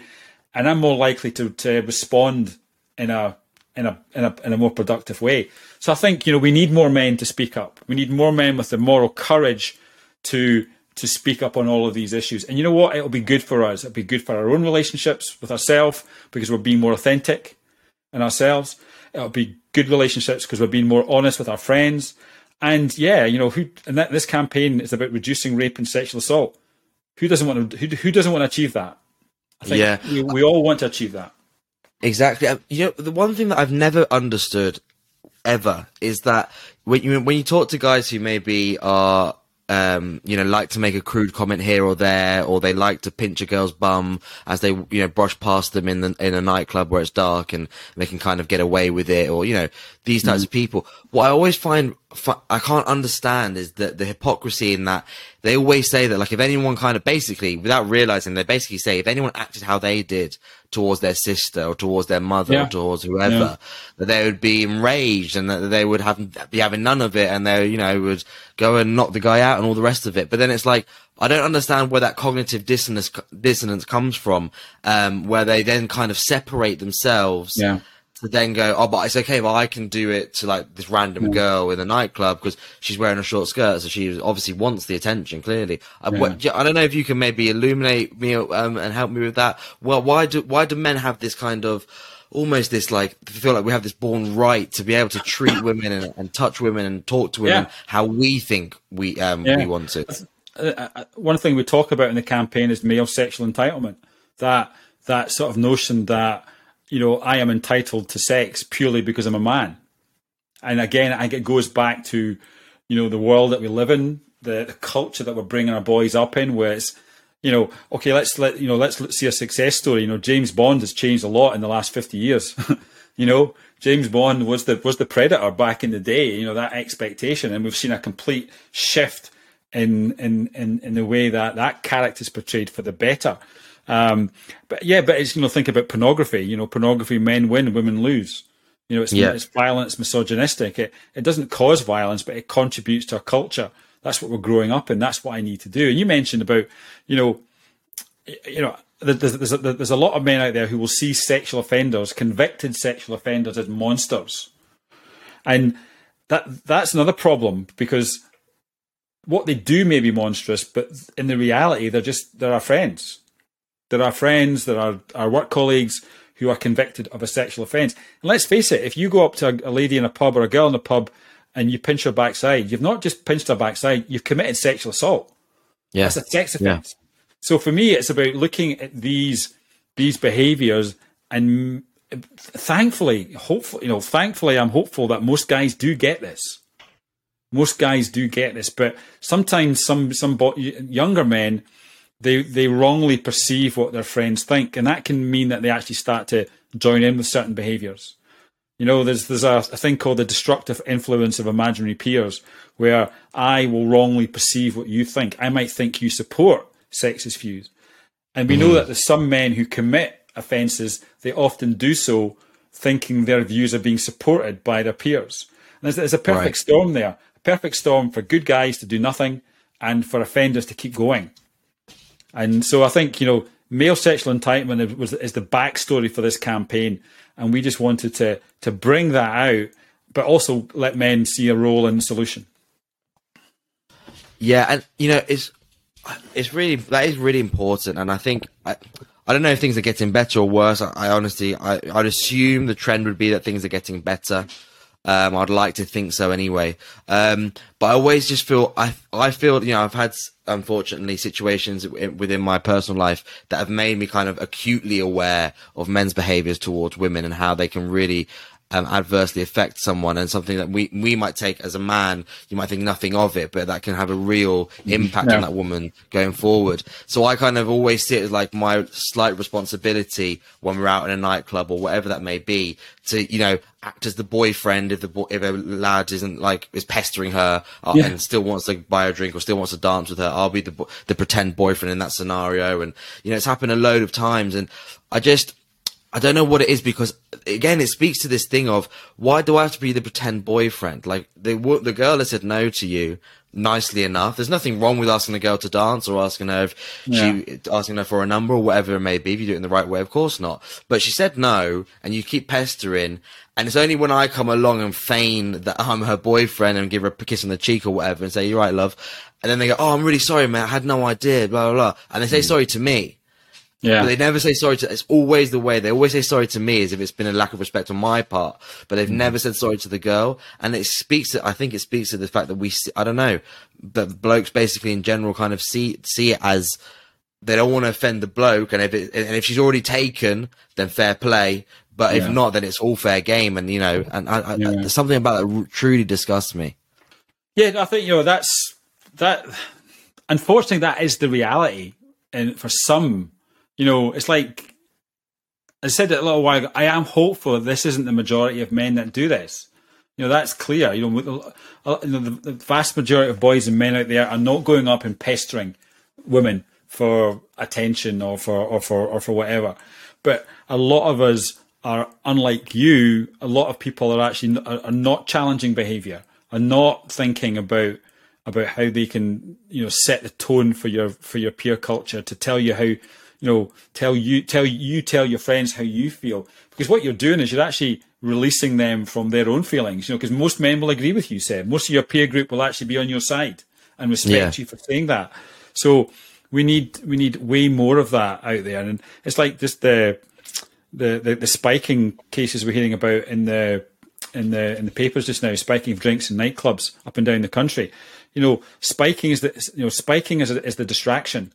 and I'm more likely to to respond in a in a in a in a more productive way. So I think you know we need more men to speak up. We need more men with the moral courage to to speak up on all of these issues. And you know what? It'll be good for us. It'll be good for our own relationships with ourselves because we're being more authentic in ourselves. It'll be good relationships because we're being more honest with our friends. And yeah, you know, who and that, this campaign is about reducing rape and sexual assault. Who doesn't want to? Who, who doesn't want to achieve that? I think yeah, we, we all want to achieve that. Exactly. Uh, you know, the one thing that I've never understood ever is that when you when you talk to guys who maybe are um, you know, like to make a crude comment here or there, or they like to pinch a girl's bum as they, you know, brush past them in the, in a nightclub where it's dark and they can kind of get away with it, or, you know, these types mm. of people. What I always find, I can't understand is that the hypocrisy in that they always say that, like, if anyone kind of basically, without realizing, they basically say if anyone acted how they did towards their sister or towards their mother yeah. or towards whoever, yeah. that they would be enraged and that they would have be having none of it and they, you know, would go and knock the guy out and all the rest of it. But then it's like, I don't understand where that cognitive dissonance dissonance comes from, um, where they then kind of separate themselves. Yeah to then go, oh, but it's okay. Well, I can do it to like this random girl in a nightclub because she's wearing a short skirt, so she obviously wants the attention. Clearly, uh, yeah. what, I don't know if you can maybe illuminate me um, and help me with that. Well, why do why do men have this kind of almost this like feel like we have this born right to be able to treat women and, and touch women and talk to women yeah. how we think we um yeah. we want to. Uh, uh, one thing we talk about in the campaign is male sexual entitlement. That that sort of notion that you know, I am entitled to sex purely because I'm a man. And again, I think it goes back to, you know, the world that we live in, the, the culture that we're bringing our boys up in, where it's, you know, okay, let's let you know, let's, see a success story. You know, James Bond has changed a lot in the last fifty years. you know, James Bond was the was the predator back in the day. You know that expectation, and we've seen a complete shift in in in, in the way that that character is portrayed for the better. Um, but yeah, but it's you know think about pornography. You know, pornography men win, women lose. You know, it's yeah. it's violent, misogynistic. It it doesn't cause violence, but it contributes to a culture. That's what we're growing up in. That's what I need to do. And you mentioned about you know, you know. There's, there's, a, there's a lot of men out there who will see sexual offenders, convicted sexual offenders, as monsters, and that that's another problem because what they do may be monstrous, but in the reality, they're just they're our friends. There are friends, there are our work colleagues who are convicted of a sexual offence. And let's face it, if you go up to a, lady in a pub or a girl in a pub and you pinch her backside, you've not just pinched her backside, you've committed sexual assault. Yeah. It's a sex offence. Yeah. So for me, it's about looking at these these behaviours and thankfully, hopefully, you know, thankfully, I'm hopeful that most guys do get this. Most guys do get this, but sometimes some some younger men they they wrongly perceive what their friends think, and that can mean that they actually start to join in with certain behaviours. You know, there's there's a, a thing called the destructive influence of imaginary peers, where I will wrongly perceive what you think. I might think you support sexist views, and we mm. know that there's some men who commit offences. They often do so thinking their views are being supported by their peers. And there's, there's a perfect right. storm there. A perfect storm for good guys to do nothing and for offenders to keep going. And so I think you know male sexual entitlement is the backstory for this campaign, and we just wanted to to bring that out, but also let men see a role in the solution. Yeah, and you know it's it's really that is really important, and I think I, I don't know if things are getting better or worse. I, I honestly I, I'd assume the trend would be that things are getting better. Um, I'd like to think so anyway. Um, but I always just feel I I feel you know I've had unfortunately situations within my personal life that have made me kind of acutely aware of men's behaviors towards women and how they can really um, adversely affect someone and something that we we might take as a man you might think nothing of it but that can have a real mm-hmm. impact yeah. on that woman going forward so i kind of always see it as like my slight responsibility when we're out in a nightclub or whatever that may be to you know act as the boyfriend if the boy, if a lad isn't like is pestering her uh, yeah. and still wants to buy a drink or still wants to dance with her i'll be the the pretend boyfriend in that scenario and you know it's happened a load of times and i just I don't know what it is because again, it speaks to this thing of why do I have to be the pretend boyfriend? Like the the girl has said no to you nicely enough. There's nothing wrong with asking a girl to dance or asking her if yeah. she asking her for a number or whatever it may be. If you do it in the right way, of course not. But she said no, and you keep pestering. And it's only when I come along and feign that I'm her boyfriend and give her a kiss on the cheek or whatever and say, "You're right, love," and then they go, "Oh, I'm really sorry, man. I had no idea." Blah blah blah, and they say mm. sorry to me. Yeah. But they never say sorry to, it's always the way. They always say sorry to me as if it's been a lack of respect on my part, but they've mm. never said sorry to the girl. And it speaks to, I think it speaks to the fact that we, see, I don't know, but blokes basically in general kind of see, see it as, they don't want to offend the bloke. And if it, and if she's already taken, then fair play. But if not, then it's all fair game. And, you know, and I, I, yeah. there's something about that truly disgusts me. Yeah, I think, you know, that's, that, unfortunately, that is the reality. And for some you know, it's like I said it a little while ago. I am hopeful that this isn't the majority of men that do this. You know, that's clear. You know, the, vast majority of boys and men out there are not going up and pestering women for attention or for or for or for whatever. But a lot of us are unlike you. A lot of people are actually are, not challenging behaviour, are not thinking about about how they can you know set the tone for your for your peer culture to tell you how you know, tell you, tell you, tell your friends how you feel. Because what you're doing is you're actually releasing them from their own feelings, you know, because most men will agree with you, Seb. Most of your peer group will actually be on your side and respect yeah. you for saying that. So we need, we need way more of that out there. And it's like just the, the, the, the spiking cases we're hearing about in the, in the, in the papers just now, spiking of drinks in nightclubs up and down the country. You know, spiking is the, you know, spiking is, is the distraction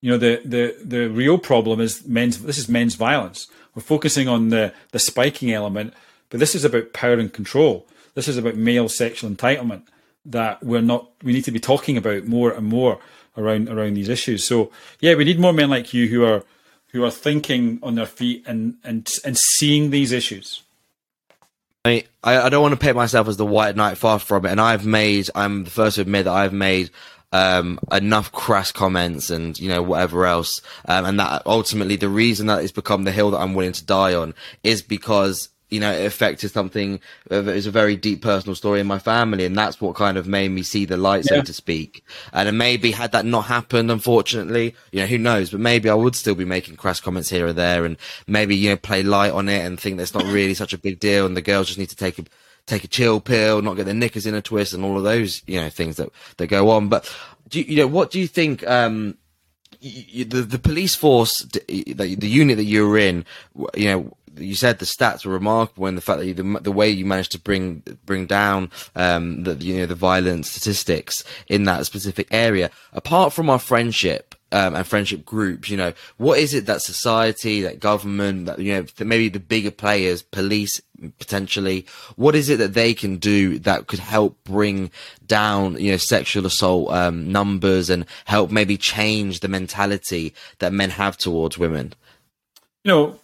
you know the the the real problem is men's this is men's violence. We're focusing on the the spiking element but this is about power and control. This is about male sexual entitlement that we're not we need to be talking about more and more around around these issues. So yeah we need more men like you who are who are thinking on their feet and and and seeing these issues. I, I don't want to paint myself as the white knight far from it. And I've made I'm the first to admit that I've made um, enough crass comments and you know whatever else, um, and that ultimately the reason that it's become the hill that I'm willing to die on is because you know it affected something that is a very deep personal story in my family, and that's what kind of made me see the light, yeah. so to speak. And maybe had that not happened, unfortunately, you know who knows, but maybe I would still be making crass comments here or there, and maybe you know play light on it and think that's not really such a big deal, and the girls just need to take a take a chill pill, not get their knickers in a twist, and all of those you know things that that go on. But do you, know what do you think? Um, you, the the police force, the, the unit that you were in, you know, you said the stats were remarkable and the fact that you, the, the way you managed to bring bring down um, the you know the violent statistics in that specific area. Apart from our friendship, um, and friendship groups, you know, what is it that society, that government, that you know, maybe the bigger players, police potentially, what is it that they can do that could help bring down, you know, sexual assault um, numbers and help maybe change the mentality that men have towards women? You know,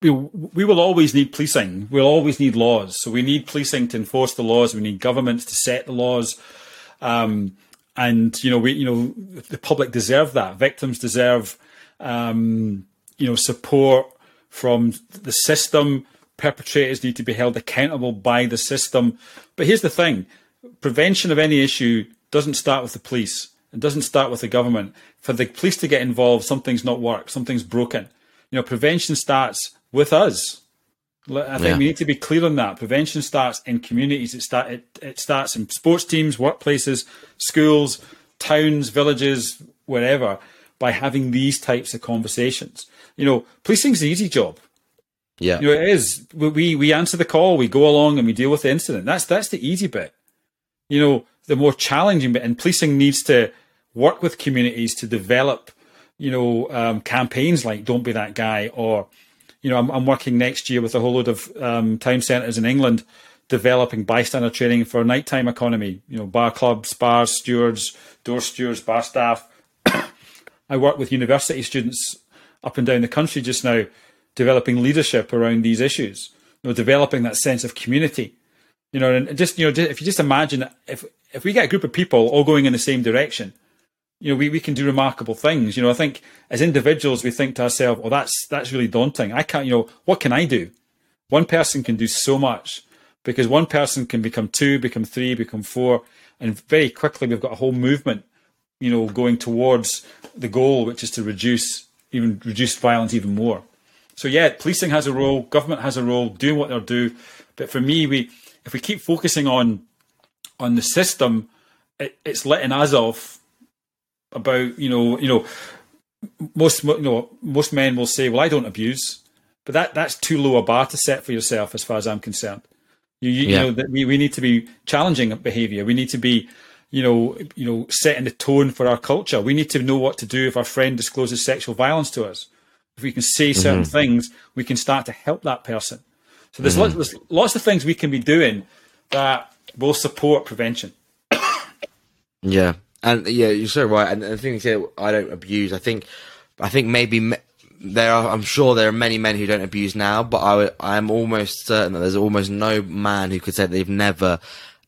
we, we will always need policing. We'll always need laws. So we need policing to enforce the laws. We need governments to set the laws. Um, and you know, we you know the public deserve that. Victims deserve um, you know support from the system. Perpetrators need to be held accountable by the system. But here's the thing: prevention of any issue doesn't start with the police. It doesn't start with the government. For the police to get involved, something's not worked. Something's broken. You know, prevention starts with us. I think yeah. we need to be clear on that. Prevention starts in communities. It, start, it, it starts in sports teams, workplaces, schools, towns, villages, wherever, by having these types of conversations. You know, policing's an easy job. Yeah, you know, it is. We we answer the call, we go along, and we deal with the incident. That's that's the easy bit. You know, the more challenging bit, and policing needs to work with communities to develop, you know, um, campaigns like "Don't Be That Guy" or you know, I'm, I'm working next year with a whole load of um, town centres in England developing bystander training for a nighttime economy. You know, bar clubs, bars, stewards, door stewards, bar staff. I work with university students up and down the country just now, developing leadership around these issues. You know, developing that sense of community. You know, and just you know, if you just imagine if if we get a group of people all going in the same direction, you know, we, we can do remarkable things. You know, I think as individuals, we think to ourselves, "Oh, that's that's really daunting. I can't. You know, what can I do?" One person can do so much because one person can become two, become three, become four, and very quickly we've got a whole movement. You know, going towards the goal, which is to reduce even reduce violence even more. So yeah, policing has a role, government has a role, doing what they're do. But for me, we if we keep focusing on on the system, it, it's letting us off about you know you know most you know most men will say, well, I don't abuse, but that that's too low a bar to set for yourself, as far as I'm concerned. You, you, yeah. you know that we, we need to be challenging behavior. We need to be you know, you know, setting the tone for our culture. We need to know what to do if our friend discloses sexual violence to us. If we can say certain mm-hmm. things, we can start to help that person. So there's, mm-hmm. lots, there's lots of things we can be doing that will support prevention. Yeah, and yeah, you're so right. And the thing is, I don't abuse. I think, I think maybe there are. I'm sure there are many men who don't abuse now, but I, I'm almost certain that there's almost no man who could say they've never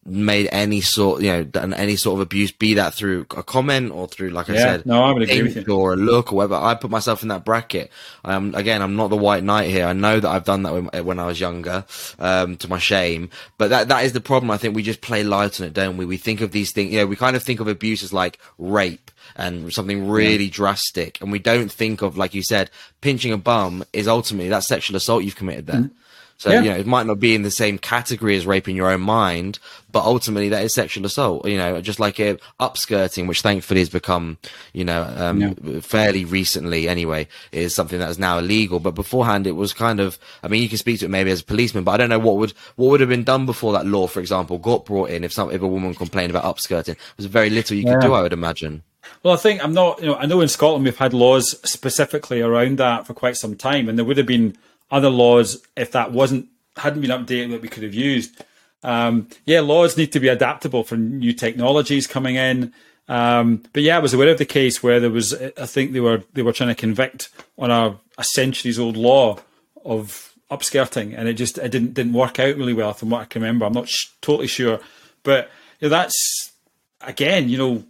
made any sort, you know, done any sort of abuse, be that through a comment or through, like yeah, I said, no, I would agree with you. or a look or whatever. I put myself in that bracket. Um, again, I'm not the white knight here. I know that I've done that when, when I was younger, um, to my shame. But that that is the problem. I think we just play light on it, don't we? We think of these things. You know, we kind of think of abuse as like rape and something really yeah. drastic, and we don't think of, like you said, pinching a bum is ultimately that sexual assault you've committed there. Mm-hmm. So, yeah. you know, it might not be in the same category as raping your own mind, but ultimately that is sexual assault, you know, just like upskirting, which thankfully has become, you know, um, yeah. fairly recently anyway, is something that is now illegal. But beforehand, it was kind of, I mean, you can speak to it maybe as a policeman, but I don't know what would, what would have been done before that law, for example, got brought in if some, if a woman complained about upskirting. There's very little you yeah. could do, I would imagine. Well, I think I'm not, you know, I know in Scotland we've had laws specifically around that for quite some time, and there would have been other laws if that wasn't hadn't been updated that we could have used. Um, yeah, laws need to be adaptable for new technologies coming in. Um, but yeah, I was aware of the case where there was, I think they were they were trying to convict on a, a centuries old law of upskirting, and it just it didn't didn't work out really well from what I can remember. I'm not sh- totally sure, but you know, that's again, you know,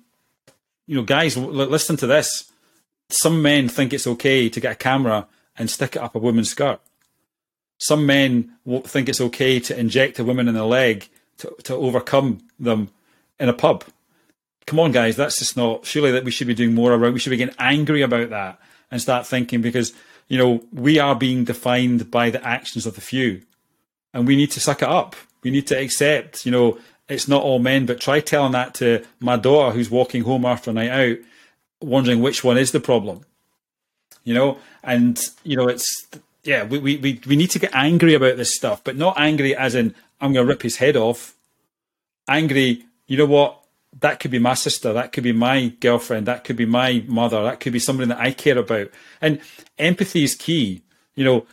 you know, guys, l- listen to this. Some men think it's okay to get a camera and stick it up a woman's skirt some men think it's okay to inject a woman in the leg to, to overcome them in a pub. Come on, guys, that's just not. Surely that we should be doing more around. We should be getting angry about that and start thinking because you know we are being defined by the actions of the few, and we need to suck it up. We need to accept. You know, it's not all men. But try telling that to my daughter who's walking home after a night out, wondering which one is the problem. You know, and you know it's yeah, we, we, we we need to get angry about this stuff, but not angry as in I'm going to rip his head off. Angry, you know what? that could be my sister, that could be my girlfriend, that could be my mother, that could be somebody that I care about. And empathy is key. You know,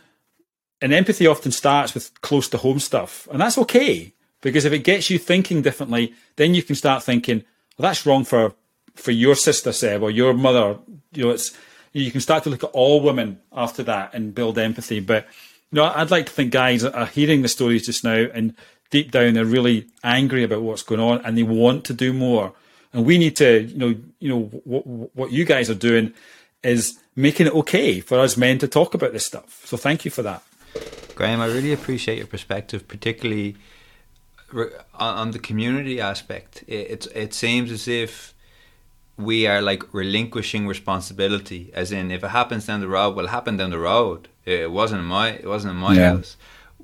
and empathy often starts with close to home stuff, and that's okay because if it gets you thinking differently, then you can start thinking, well, that's wrong for for your sister Seb or your mother. You know, it's you can start to look at all women after that and build empathy. But you know, I'd like to think guys are hearing the stories just now and deep down they're really angry about what's going on and they want to do more. And we need to, you know, you know what what you guys are doing is making it okay for us men to talk about this stuff. So thank you for that. Graham, I really appreciate your perspective, particularly on the community aspect. It, it, it seems as if we are like relinquishing responsibility, as in if it happens down the road, well, it happened down the road. It wasn't my, it wasn't in my yeah. house,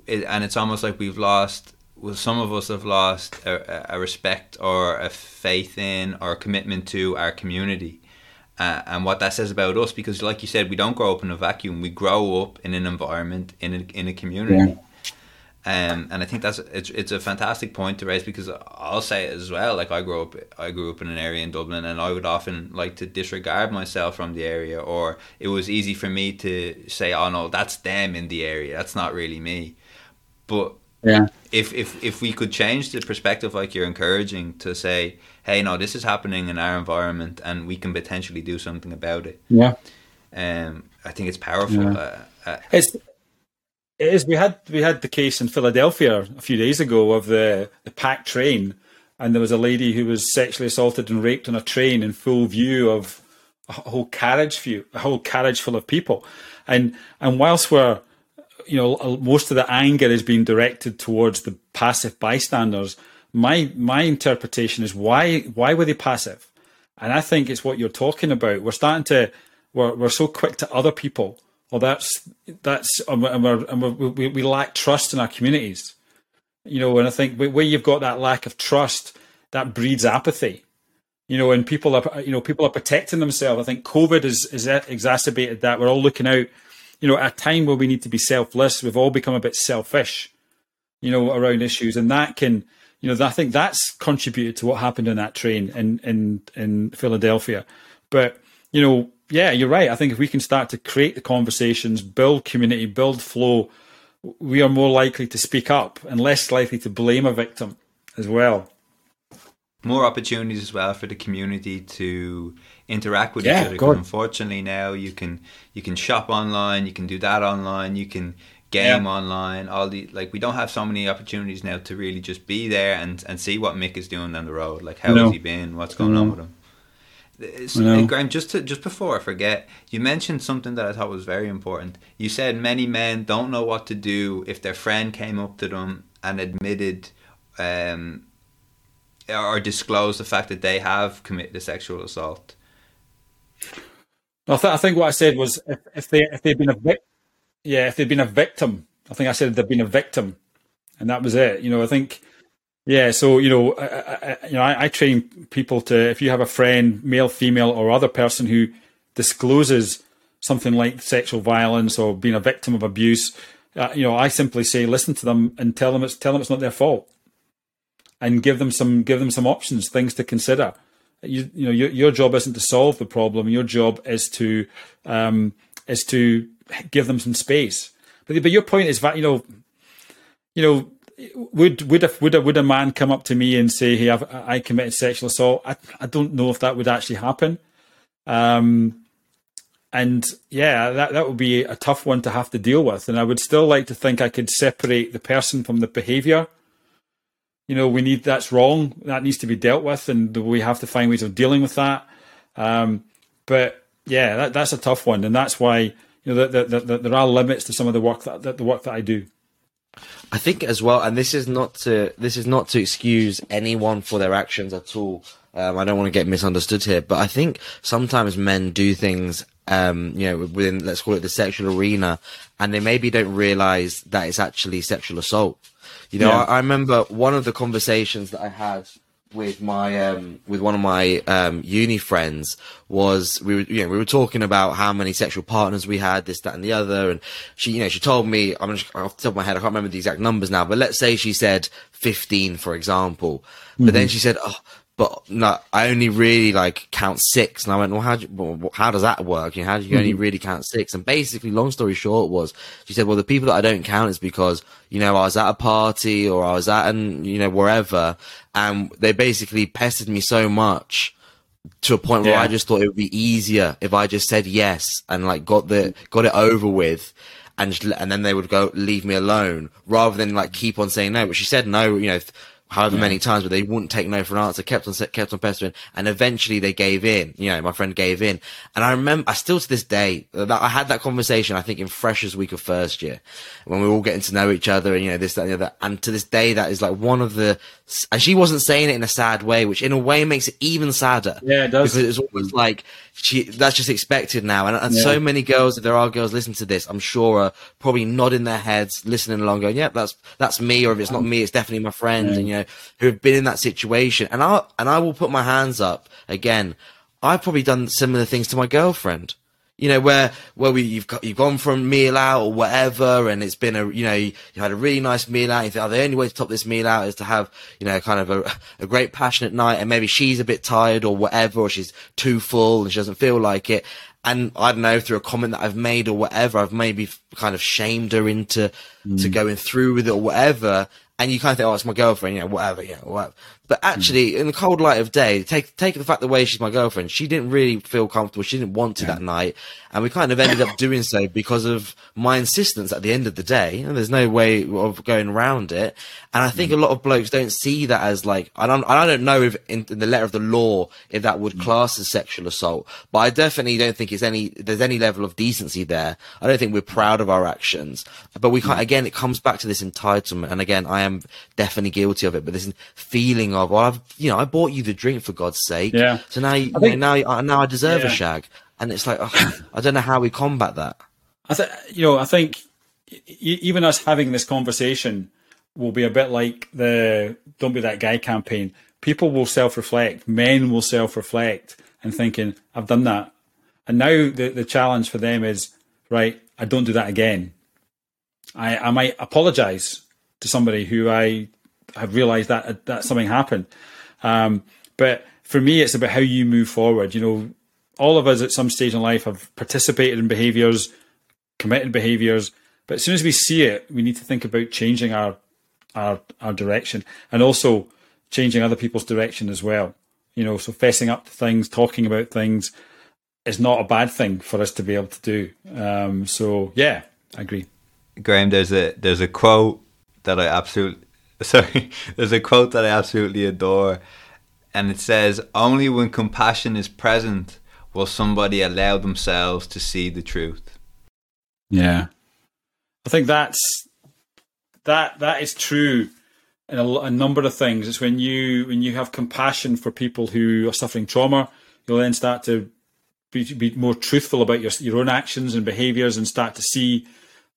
it, and it's almost like we've lost. Well, some of us have lost a, a respect or a faith in or a commitment to our community. Uh, and what that says about us because like you said we don't grow up in a vacuum we grow up in an environment in a, in a community yeah. Um, and I think that's it's it's a fantastic point to raise because I'll say it as well. Like I grew up, I grew up in an area in Dublin, and I would often like to disregard myself from the area, or it was easy for me to say, "Oh no, that's them in the area. That's not really me." But yeah, if if if we could change the perspective, like you're encouraging, to say, "Hey, no, this is happening in our environment, and we can potentially do something about it." Yeah, um, I think it's powerful. Yeah. Uh, uh, it's it is. We had we had the case in Philadelphia a few days ago of the the packed train, and there was a lady who was sexually assaulted and raped on a train in full view of a whole carriage view, a whole carriage full of people, and and whilst we're you know most of the anger is being directed towards the passive bystanders, my my interpretation is why why were they passive, and I think it's what you're talking about. We're starting to we're we're so quick to other people well, that's that's and, we're, and we're, we we lack trust in our communities. You know, and I think where you've got that lack of trust, that breeds apathy. You know, and people are you know people are protecting themselves. I think COVID has, has exacerbated that. We're all looking out. You know, at a time where we need to be selfless, we've all become a bit selfish. You know, around issues, and that can you know, I think that's contributed to what happened on that train in in in Philadelphia. But you know, yeah, you're right. I think if we can start to create the conversations, build community, build flow, we are more likely to speak up and less likely to blame a victim as well. More opportunities as well for the community to interact with yeah, each other. Unfortunately, now you can you can shop online, you can do that online, you can game yeah. online. All the like, we don't have so many opportunities now to really just be there and and see what Mick is doing down the road. Like, how no. has he been? What's going no. on with him? Graham, just to, just before I forget, you mentioned something that I thought was very important. You said many men don't know what to do if their friend came up to them and admitted um, or disclosed the fact that they have committed a sexual assault. I, th- I think what I said was if, if they if they've been a vic- yeah if they've been a victim, I think I said they've been a victim, and that was it. You know, I think yeah, so you know, I, I, you know, I, I, train people to if you have a friend, male, female, or other person who discloses something like sexual violence or being a victim of abuse, uh, you know, I simply say listen to them and tell them it's tell them it's not their fault, and give them some give them some options, things to consider. You, you know, your, your job isn't to solve the problem. Your job is to um, is to give them some space. But but your point is that you know, you know would would a would a would a man come up to me and say, "Hey, I've, I committed sexual assault"? I I don't know if that would actually happen. Um, and yeah, that that would be a tough one to have to deal with. And I would still like to think I could separate the person from the behaviour. You know, we need that's wrong. That needs to be dealt with, and we have to find ways of dealing with that. Um, but yeah, that, that's a tough one, and that's why you know that the, the, the, there are limits to some of the work that, that the work that I do. I think as well, and this is not to this is not to excuse anyone for their actions at all. Um, I don't want to get misunderstood here, but I think sometimes men do things, um, you know, within let's call it the sexual arena, and they maybe don't realize that it's actually sexual assault. You know, yeah. I, I remember one of the conversations that I had with my um, with one of my um, uni friends was we were you know we were talking about how many sexual partners we had this that and the other and she you know she told me I'm just off the top of my head I can't remember the exact numbers now but let's say she said 15 for example mm-hmm. but then mm-hmm. she said oh but no, I only really like count six. And I went, well, how, do you, well, how does that work? You know, how do you only hmm. really count six? And basically, long story short was, she said, well, the people that I don't count is because, you know, I was at a party or I was at, and you know, wherever. And they basically pestered me so much to a point where Yeah. I just thought it would be easier if I just said yes and like got the, got it over with. And, and then they would go leave me alone rather than like keep on saying no. But she said no, you know, however many times, but they wouldn't take no for an answer. Kept on kept on pestering, and eventually they gave in. You know, my friend gave in, and I remember, I still to this day, that I had that conversation. I think in freshers week of first year, when we were all getting to know each other, and you know this, that, and the other. And to this day, that is like one of the. And she wasn't saying it in a sad way, which in a way makes it even sadder. Yeah, it does. Because it's almost like she that's just expected now, and, and Yeah. so many girls, if there are girls listening to this, I'm sure are probably nodding their heads, listening along, going, "Yep, that's that's me," or if it's not me, it's definitely my friend, and you know, who have been in that situation. And I and I will put my hands up again. I've probably done similar things to my girlfriend. You know, where where we you've got, you've gone from meal out or whatever, and it's been a you know you, you had a really nice meal out. You think, oh, the only way to top this meal out is to have you know kind of a, a great passionate night, and maybe she's a bit tired or whatever, or she's too full and she doesn't feel like it. And I don't know through a comment that I've made or whatever, I've maybe kind of shamed her into to mm. going through with it or whatever. And you kind of think, oh, it's my girlfriend, you know, whatever, you know, whatever. But actually, hmm. in the cold light of day, take take the fact the way she's my girlfriend, she didn't really feel comfortable. She didn't want to that night, and we kind of ended up doing so because of my insistence. At the end of the day, and there's no way of going around it. And I think mm. a lot of blokes don't see that as like I don't I don't know if in, in the letter of the law if that would mm. class as sexual assault, but I definitely don't think it's any there's any level of decency there. I don't think we're proud of our actions, but we can't. Mm. Again, it comes back to this entitlement, and again, I am definitely guilty of it. But this feeling of, well, I've you know I bought you the drink for God's sake, Yeah. So now you, I think- now now now I deserve Yeah. a shag, and it's like oh, I don't know how we combat that. I think you know. I think even us having this conversation will be a bit like the "Don't Be That Guy" campaign. People will self-reflect. Men will self-reflect and thinking, "I've done that," and now the the challenge for them is right. I don't do that again. I I might apologise to somebody who I have realised that that something happened. Um, but for me, it's about how you move forward. You know, all of us at some stage in life have participated in behaviours, committed behaviours, but as soon as we see it, we need to think about changing our our our direction and also changing other people's direction as well. You know, so fessing up to things, talking about things is not a bad thing for us to be able to do. Um, so yeah, I agree. Graham, there's a there's a quote that I absolutely sorry, there's a quote that I absolutely adore, and it says, "Only when compassion is present will somebody allow themselves to see the truth." Yeah, I think that's that that is true in a, a number of things. It's when you when you have compassion for people who are suffering trauma, you'll then start to be, be more truthful about your your own actions and behaviors, and start to see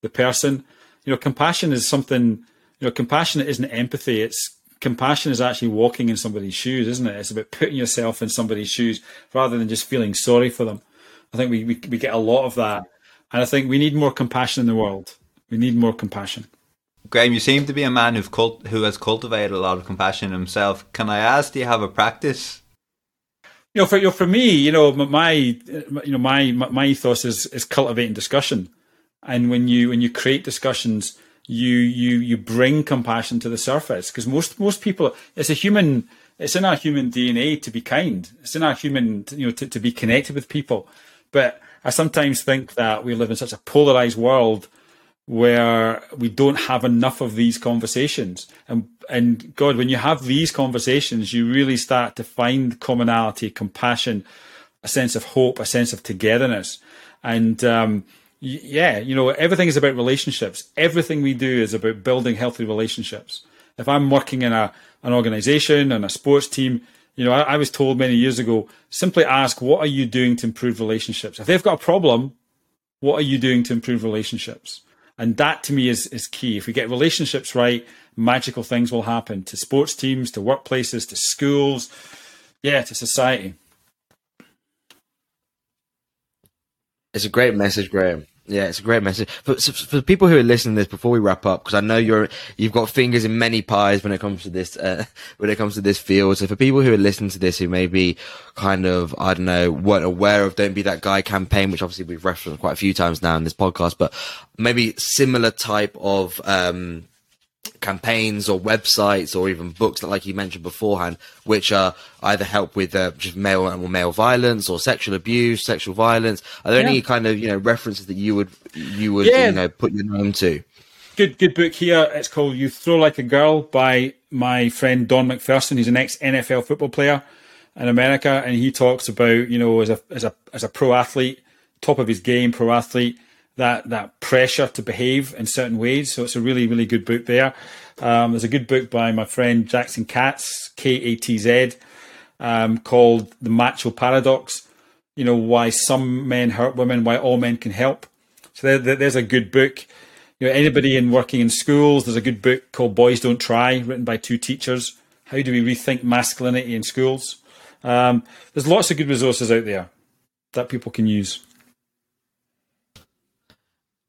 the person. You know, compassion is something. You know, compassion isn't empathy. It's compassion is actually walking in somebody's shoes, isn't it? It's about putting yourself in somebody's shoes rather than just feeling sorry for them. I think we, we, we get a lot of that. And I think we need more compassion in the world. We need more compassion. Graham, you seem to be a man who've cult- who has cultivated a lot of compassion himself. Can I ask, do you have a practice? You know, for you know, for me, you know, my you know my my ethos is is cultivating discussion, and when you when you create discussions, you you you bring compassion to the surface because most most people, it's a human, it's in our human DNA to be kind. It's in our human, you know, to, to be connected with people. But I sometimes think that we live in such a polarized world where we don't have enough of these conversations. And and God, when you have these conversations, you really start to find commonality, compassion, a sense of hope, a sense of togetherness. And um, yeah, you know, everything is about relationships. Everything we do is about building healthy relationships. If I'm working in a an organization and a sports team, you know, I, I was told many years ago, simply ask, what are you doing to improve relationships? If they've got a problem, what are you doing to improve relationships? And that to me is, is key. If we get relationships right, magical things will happen to sports teams, to workplaces, to schools, yeah, to society. It's a great message, Graham. Yeah, it's a great message for for people who are listening to this. Before we wrap up, because I know you're you've got fingers in many pies when it comes to this uh, when it comes to this field. So for people who are listening to this, who maybe kind of I don't know weren't aware of "Don't Be That Guy" campaign, which obviously we've referenced quite a few times now in this podcast, but maybe similar type of um, campaigns or websites or even books that, like you mentioned beforehand, which are either help with uh, just male or male violence or sexual abuse, sexual violence. Are there yeah. any kind of you know references that you would you would yeah. you know put your name to? Good, good book here. It's called "You Throw Like a Girl" by my friend Don McPherson. He's an ex NFL football player in America, and he talks about you know as a as a as a pro athlete, top of his game, pro athlete that that pressure to behave in certain ways. So it's a really really good book there. Um, there's a good book by my friend Jackson Katz, K A T Z, um, called The Macho Paradox. You know why some men hurt women, why all men can help. So there, there's a good book. You know anybody in working in schools. There's a good book called Boys Don't Try, written by two teachers. How do we rethink masculinity in schools? Um, there's lots of good resources out there that people can use.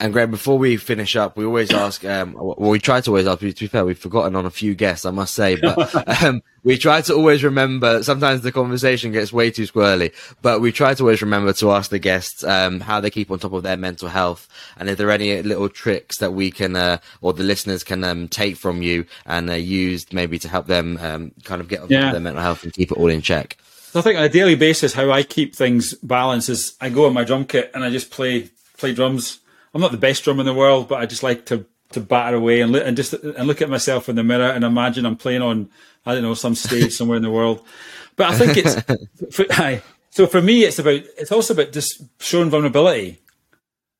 And Greg, before we finish up, we always ask. Um, well, we try to always ask. To be fair, we've forgotten on a few guests, I must say, but um, we try to always remember. Sometimes the conversation gets way too squirrely, but we try to always remember to ask the guests um, how they keep on top of their mental health, and if there are any little tricks that we can uh, or the listeners can um, take from you and uh, use maybe to help them um, kind of get on yeah. their mental health and keep it all in check. So I think on a daily basis, how I keep things balanced is I go on my drum kit and I just play play drums I'm not the best drummer in the world, but I just like to to batter away and, and just and look at myself in the mirror and imagine I'm playing on I don't know some stage somewhere in the world. But I think it's for, I, so for me it's about it's also about just showing vulnerability.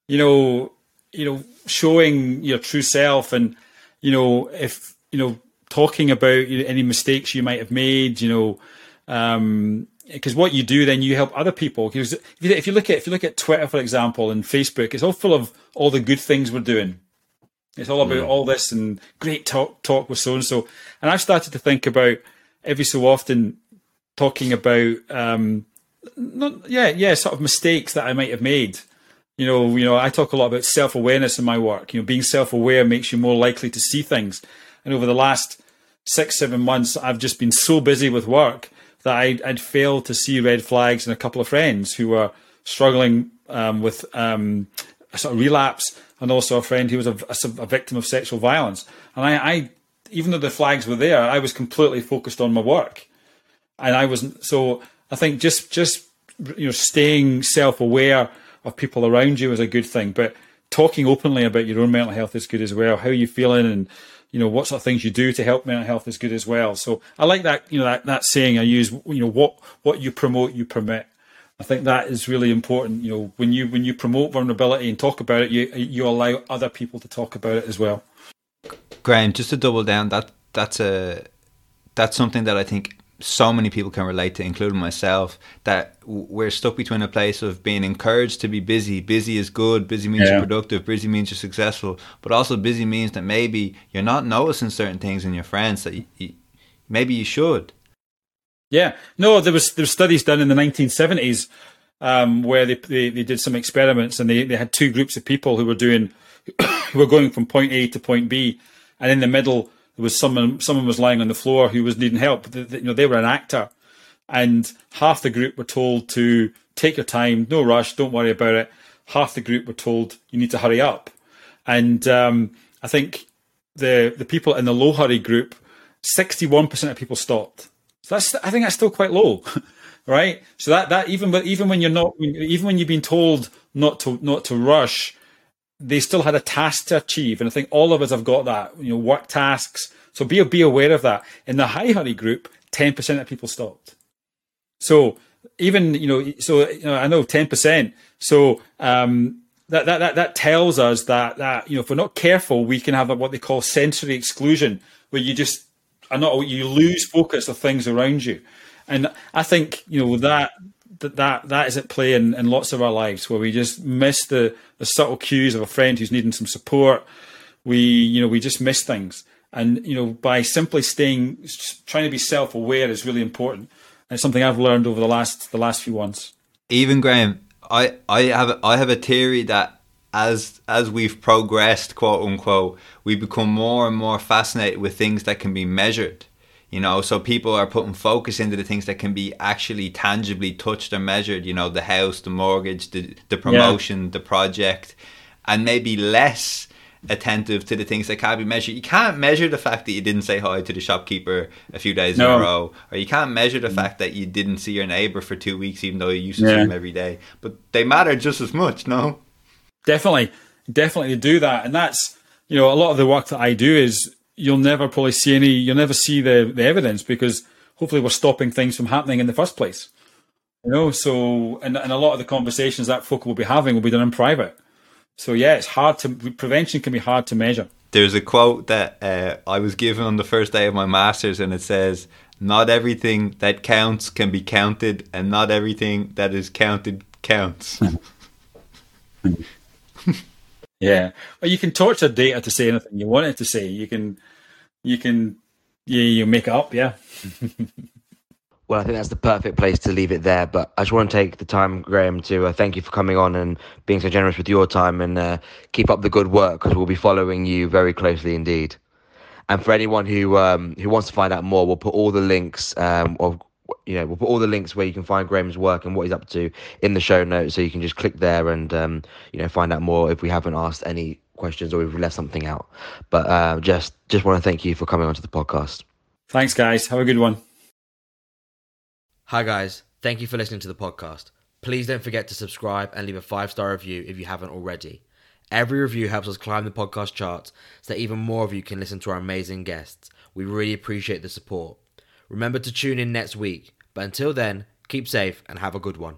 You know, you know, showing your true self and you know if you know talking about any mistakes you might have made. You know, um, because what you do then you help other people. Because if you look at if you look at twitter for example and facebook it's all full of all the good things we're doing. It's all about mm. all this and great talk talk with so and so and i've started to think about every so often talking about um not, yeah yeah sort of mistakes that i might have made. You know you know i talk a lot about self-awareness in my work. You know being self-aware makes you more likely to see things. And over the last six seven months i've just been so busy with work that I'd, I'd, failed to see red flags in a couple of friends who were struggling um, with um, a sort of relapse, and also a friend who was a, a, a victim of sexual violence. And I, I, even though the flags were there, I was completely focused on my work, and I wasn't. So I think just just you know staying self aware of people around you is a good thing, but talking openly about your own mental health is good as well. How are you feeling and you know what sort of things you do to help mental health is good as well. So I like that you know that, that saying I use. You know what what you promote, you permit. I think that is really important. You know when you when you promote vulnerability and talk about it, you you allow other people to talk about it as well. Graham, just to double down, that that's a that's something that I think so many people can relate to, including myself, that we're stuck between a place of being encouraged to be busy. Busy is good. Busy means yeah. you're productive. Busy means you're successful. But also, busy means that maybe you're not noticing certain things in your friends that you, you, maybe you should. Yeah, no, there was there were studies done in the 1970s um, where they, they, they did some experiments and they, they had two groups of people who were doing who were going from point A to point B, and in the middle there was someone someone was lying on the floor who was needing help. They, they, you know, they were an actor, and half the group were told to take your time, no rush, don't worry about it. Half the group were told you need to hurry up, and um, I think the the people in the low hurry group, sixty one percent of people stopped. So that's I think that's still quite low, right? So that that even but even when you're not even when you've been told not to not to rush, they still had a task to achieve. And I think all of us have got that, you know, work tasks. So be, be aware of that. In the high hurry group, 10% of people stopped. So even, you know, so, you know, I know 10%. So, um, that, that, that, that tells us that, that, you know, if we're not careful, we can have what they call sensory exclusion, where you just are not, you lose focus of things around you. And I think, you know, that, that that that is at play in, in lots of our lives where we just miss the, the subtle cues of a friend who's needing some support. We you know we just miss things, and you know by simply staying trying to be self aware is really important. And it's something I've learned over the last the last few months. Even Graham, I I have I have a theory that as as we've progressed, quote unquote, we become more and more fascinated with things that can be measured. You know, so people are putting focus into the things that can be actually tangibly touched or measured. You know, the house, the mortgage, the the promotion, yeah. the project, and maybe less attentive to the things that can't be measured. You can't measure the fact that you didn't say hi to the shopkeeper a few days no. in a row, or you can't measure the mm. fact that you didn't see your neighbor for two weeks, even though you used to yeah. see him every day. But they matter just as much, no? Definitely, definitely do that, and that's you know a lot of the work that I do is you'll never probably see any, you'll never see the the evidence because hopefully we're stopping things from happening in the first place. You know, so and, and a lot of the conversations that folk will be having will be done in private. So yeah, it's hard to prevention can be hard to measure. There's a quote that uh, I was given on the first day of my masters, and it says, "Not everything that counts can be counted, and not everything that is counted counts." yeah, well, you can torture data to say anything you want it to say. You can, you can, yeah, you make it up. Yeah. Well, I think that's the perfect place to leave it there. But I just want to take the time, Graham, to uh, thank you for coming on and being so generous with your time and uh, keep up the good work because we'll be following you very closely indeed. And for anyone who um, who wants to find out more, we'll put all the links um, of you know we'll put all the links where you can find Graham's work and what he's up to in the show notes, so you can just click there and um, you know find out more if we haven't asked any questions or we've left something out. But uh, just just want to thank you for coming onto the podcast. Thanks, guys. Have a good one. Hi, guys. Thank you for listening to the podcast. Please don't forget to subscribe and leave a five star review if you haven't already. Every review helps us climb the podcast charts so that even more of you can listen to our amazing guests. We really appreciate the support. Remember to tune in next week. But until then, keep safe and have a good one.